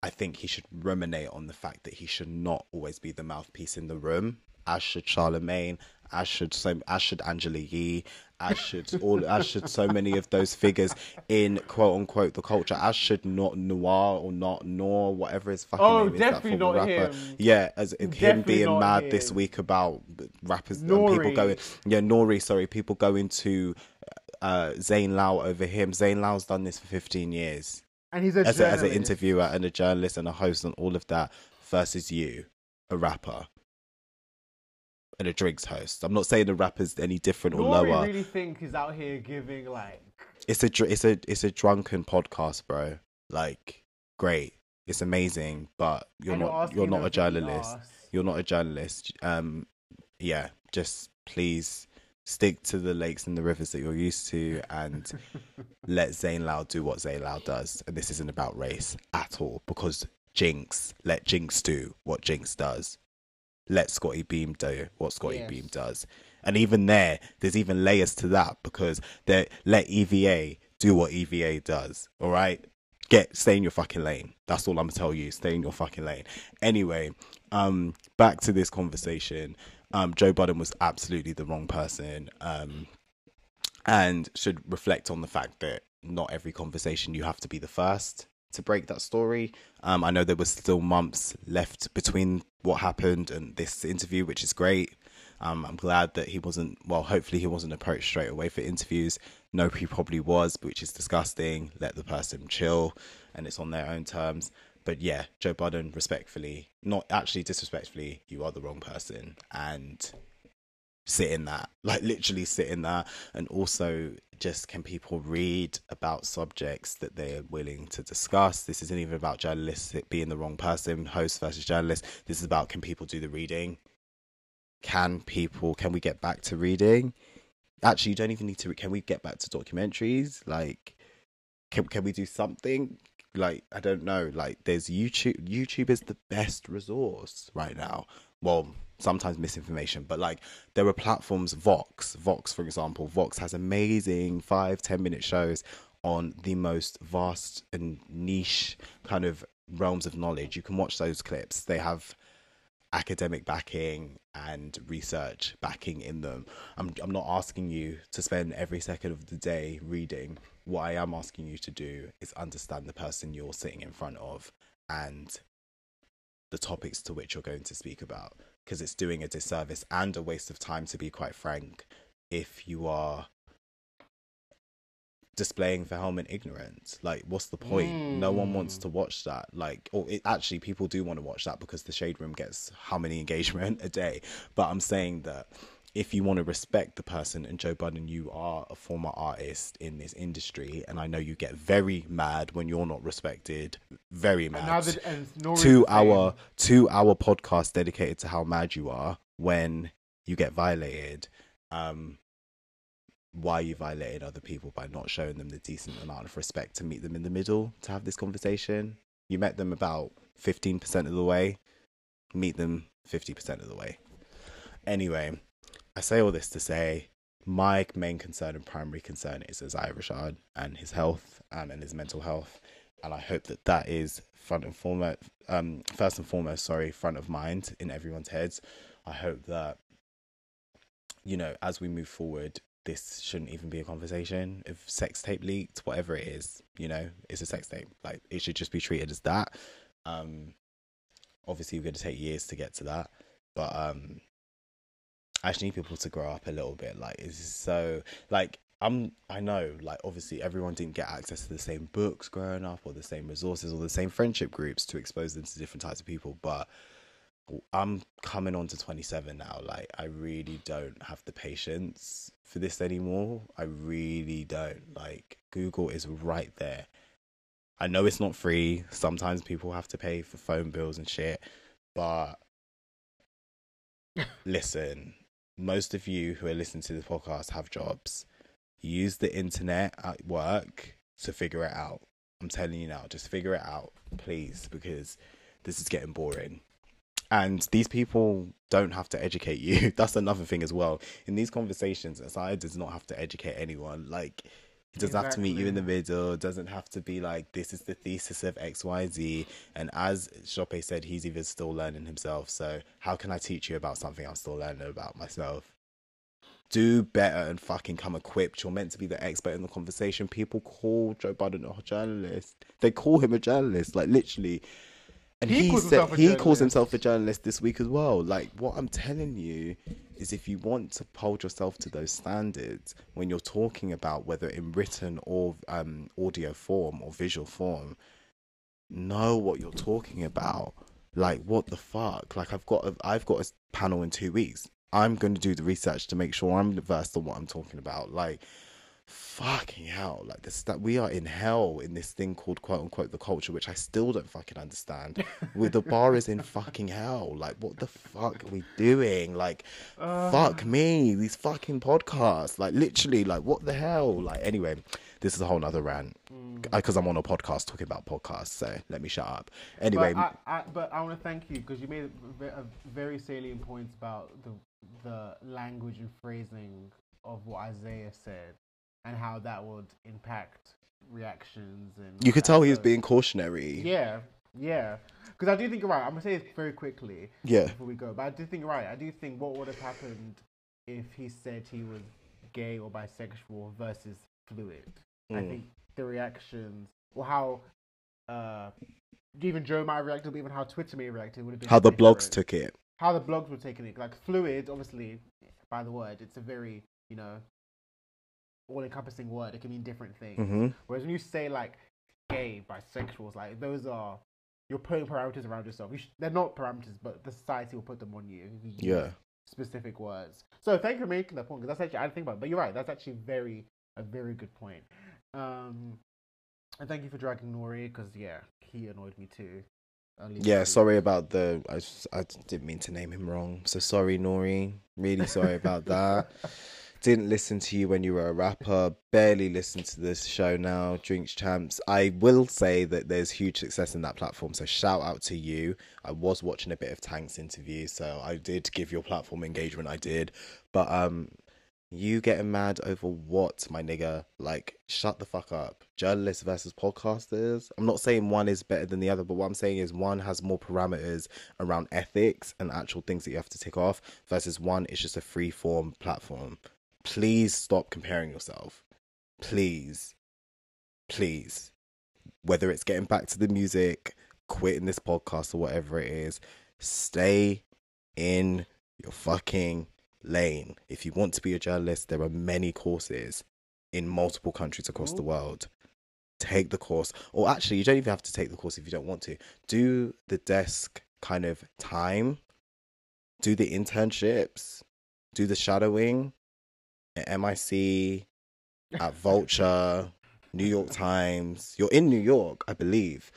I think he should ruminate on the fact that he should not always be the mouthpiece in the room, as should Charlemagne, as should so as should Angela Yee, as should all as should so many of those figures in quote unquote the culture, as should not noir or not nor whatever his fucking Oh, name is that definitely not rapper. him. Yeah, as him being mad this week about rappers and people going yeah, Nori, sorry, people going to uh, Zane Lowe over him. Zane Lowe's done this for 15 years And he's a as, a, as an interviewer and a journalist and a host and all of that versus you, a rapper and a drinks host. I'm not saying the rapper's any different or Nori lower. really think he's out here giving like It's a it's a it's a drunken podcast, bro. Like great, it's amazing, but you're and not you're not a journalist. You're not a journalist. Um, yeah, just please stick to the lakes and the rivers that you're used to, and let Zane Lowe do what Zane Lowe does. And this isn't about race at all, because Jinx, let Jinx do what Jinx does. Let Scottie Beam do what Scottie Yes. Beam does. And even there, there's even layers to that because they let EVA do what EVA does. All right, get stay in your fucking lane. That's all I'm gonna tell you. Stay in your fucking lane. Anyway, um, back to this conversation. Um, Joe Budden was absolutely the wrong person. Um, and should reflect on the fact that not every conversation you have to be the first to break that story. Um, I know there was still months left between what happened and this interview, which is great. Um, I'm glad that he wasn't. Well, hopefully he wasn't approached straight away for interviews. No, he probably was, which is disgusting. Let the person chill, and it's on their own terms. But yeah, Joe Budden, respectfully, not actually disrespectfully, you are the wrong person, and sit in that like literally sit in that and also just can people read about subjects that they're willing to discuss? This isn't even about journalists being the wrong person host versus journalist. This is about can people do the reading? Can people can we get back to reading? Actually you don't even need to can we get back to documentaries? Like can, can we do something? Like i don't know. Like there's youtube youtube is the best resource right now. Well sometimes misinformation but like there are platforms vox vox for example vox has amazing five ten minute shows on the most vast and niche kind of realms of knowledge you can watch those clips they have academic backing and research backing in them. I'm I'm not asking you to spend every second of the day reading. What I am asking you to do is understand the person you're sitting in front of and the topics to which you're going to speak about because it's doing a disservice and a waste of time to be quite frank if you are displaying Verhelment ignorance. Like, what's the point? No one wants to hmm. watch that. Like, or it, actually, people do want to watch that because the Shade Room gets how many engagement a day. But I'm saying that if you want to respect the person, and Joe Budden, you are a former artist in this industry, and I know you get very mad when you're not respected. Very mad. that and Nori's two hour two hour podcast dedicated to how mad you are when you get violated. Um, why you violated other people by not showing them the decent amount of respect to meet them in the middle to have this conversation. You met them about fifteen percent of the way. Meet them fifty percent of the way. Anyway, I say all this to say my main concern and primary concern is Isaiah Rashad and his health um, and his mental health, and I hope that that is front and foremost, um, first and foremost, sorry, front of mind in everyone's heads. I hope that you know as we move forward, this shouldn't even be a conversation. If sex tape leaked, whatever it is, you know, it's a sex tape. Like it should just be treated as that. Um, obviously, we're going to take years to get to that, but um, I just need people to grow up a little bit. Like it's so like I'm I know like obviously everyone didn't get access to the same books growing up or the same resources or the same friendship groups to expose them to different types of people, but I'm coming on to 27 now. Like I really don't have the patience for this anymore. I really don't. Like Google is right there. I know it's not free. Sometimes people have to pay for phone bills and shit, but listen, most of you who are listening to this podcast have jobs. Use the internet at work to figure it out. I'm telling you now, just figure it out, please, because this is getting boring. And these people don't have to educate you. That's another thing as well. In these conversations, Isaiah does not have to educate anyone. Like, he doesn't have to meet you in the middle. Doesn't have to be like, this is the thesis of XYZ. And as Shope said, he's even still learning himself. So, how can I teach you about something I'm still learning about myself? Do better and fucking come equipped. You're meant to be the expert in the conversation. People call Joe Budden a journalist. They call him a journalist, like literally. And He he, calls said himself a he calls himself a journalist this week as well. Like what I'm telling you is, if you want to hold yourself to those standards when you're talking about whether in written or um, audio form or visual form, know what you're talking about. Like what the fuck? Like I've got a, I've got a panel in two weeks. I'm going to do the research to make sure I'm versed on what I'm talking about. Like fucking hell. Like this that we are in hell in this thing called quote unquote the culture which i still don't fucking understand. With the bar is in fucking hell. Like what the fuck are we doing? Like uh. fuck me these fucking podcasts. Like literally like what the hell? Like anyway this is a whole nother rant. Mm. Uh, because i'm on a podcast talking about podcasts so let me shut up. Anyway But I, I, but I want to thank you because you made a, a very salient points about the the language and phrasing of what Isaiah said and how that would impact reactions and. you could tell he was being cautionary Yeah, yeah. Because I do think you're right. I'm gonna say it very quickly yeah before we go, but I do think you're right. I do think what would have happened if he said he was gay or bisexual versus fluid. I Mm. think the reactions or how uh, even Joe might have reacted, even how Twitter may have reacted would have been how the blogs different. took it how the blogs were taking it. Like fluid, obviously, by the word, it's a very you know all-encompassing word. It can mean different things. hmm Whereas when you say like gay, bisexuals, like those are you're putting parameters around yourself. You sh- they're not parameters, but the society will put them on you. you yeah Specific words. So thank you for making that point because that's actually I didn't think about. It, but you're right. That's actually very a very good point. Um, and thank you for dragging Nori because yeah, he annoyed me too. Yeah, sorry about the. I I didn't mean to name him wrong. So sorry, Nori. Really sorry about that. Didn't listen to you when you were a rapper. Barely listen to this show now. Drinks Champs. I will say that there's huge success in that platform. So shout out to you. I was watching a bit of Tank's interview, so I did give your platform engagement. I did, but um, you getting mad over what, my nigga? Like, shut the fuck up. Journalists versus podcasters. I'm not saying one is better than the other, but what I'm saying is one has more parameters around ethics and actual things that you have to tick off, versus one is just a free form platform. Please stop comparing yourself. Please. Please. Whether it's getting back to the music, quitting this podcast, or whatever it is, stay in your fucking lane. If you want to be a journalist, there are many courses. in multiple countries across the world. Take the course, or actually, you don't even have to take the course if you don't want to. Do the desk kind of time, do the internships, do the shadowing MIC, at Vulture, New York Times. You're in New York, I believe.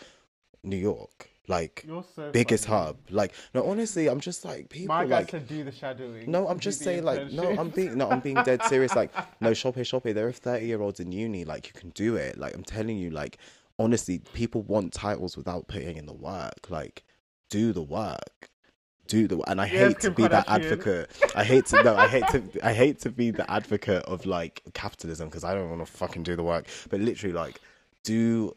New York, like so biggest funny. hub. Like, no, honestly, I'm just like people My guy like. said do the shadowing. No, I'm just saying, like, no, I'm being, no, I'm being dead serious. Like, no, shoppe, shoppe. There are 30 year olds in uni. Like, you can do it. Like, I'm telling you, like, honestly, people want titles without putting in the work. Like, do the work. Do the and I Yes, hate to be that advocate. I hate to no, I hate to I hate to be the advocate of like capitalism because I don't want to fucking do the work. But literally, like, do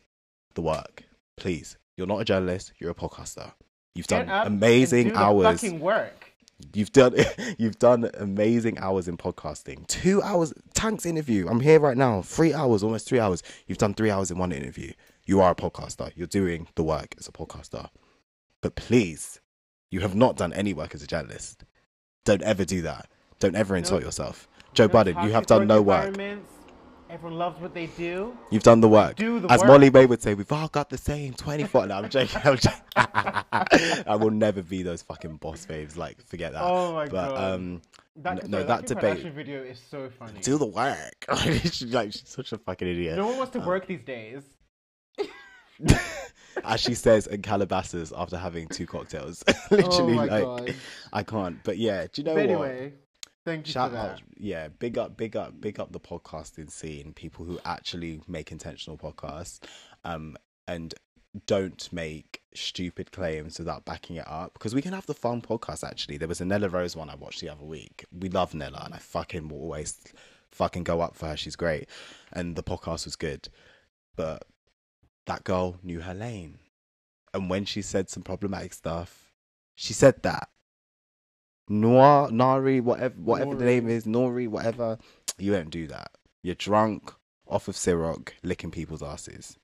the work, please. You're not a journalist. You're a podcaster. You've Get done amazing hours. fucking work. You've done you've done amazing hours in podcasting. Two hours Tank's interview. I'm here right now. Three hours, almost three hours. You've done three hours in one interview. You are a podcaster. You're doing the work as a podcaster. But please, you have not done any work as a journalist. Don't ever do that. Don't ever insult yourself. Joe Budden, you have done no work. Everyone loves what they do. You've done the work. Do the As work. Molly-Mae would say, we've all got the same 24. No, I'm joking. I'm joking. I will never be those fucking boss babes. Like, forget that. Oh my but, God. um, That, n- no, sorry, that debate. Video is so funny. Do the work. like, she's such a fucking idiot. no one wants to work these days. As she says in Calabasas after having two cocktails. Literally, oh like, god. I can't. But yeah, do you know But what? anyway, thank you Shout out, yeah, big up, big up, big up the podcasting scene. People who actually make intentional podcasts, um, and don't make stupid claims without backing it up. Because we can have the fun podcast. Actually, there was a Nella Rose one I watched the other week. We love Nella, and I fucking will always fucking go up for her. She's great, and the podcast was good. But that girl knew her lane, and when she said some problematic stuff, she said that. Noir, Nari, whatever, whatever the name is, Nori, whatever. You don't do that. You're drunk, off of Ciroc, licking people's asses.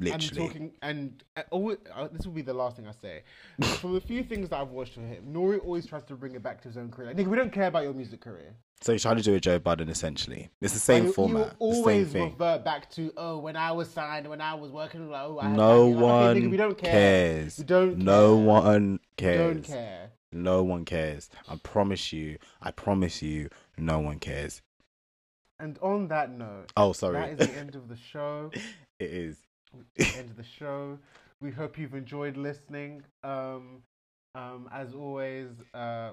Literally. And talking, and uh, uh, this will be the last thing I say. From the few things that I've watched from him, Nori always tries to bring it back to his own career. Like, nigga, we don't care about your music career. So you're trying to do a Joe Budden essentially. It's the same Like, format, same always thing. revert back to, oh, when I was signed, when I was working, like, oh, I No money. I'm like, okay, one nigga, we don't care. cares. We don't No care. one cares. don't care. No one cares. I promise you. I promise you. No one cares. And on that note, Oh, sorry. that is the end of the show. it is. End of the show. We hope you've enjoyed listening. Um, um, as always, uh,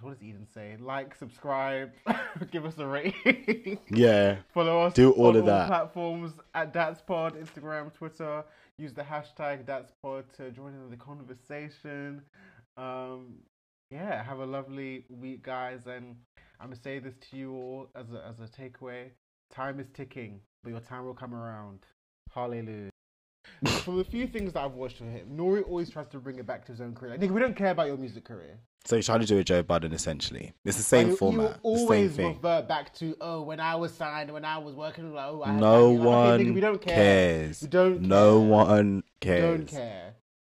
what does Eden say? Like, subscribe, give us a rating, Yeah. follow us. Do all of that. platforms at DatsPod, Instagram, Twitter. Use the hashtag DatsPod to join in the conversation. Um, yeah, have a lovely week, guys. And I'm gonna say this to you all as a as a takeaway: time is ticking, but your time will come around. Hallelujah. From the few things that I've watched from him, Nori always tries to bring it back to his own career. Like, nigga, we don't care about your music career. So you're trying to do a Joe Budden essentially. It's the same you- format, You the same always thing. revert back to, oh, when I was signed, when I was working, like, oh, I had No money. Like, one nigga, we don't care. cares. We don't No care. one cares. don't care.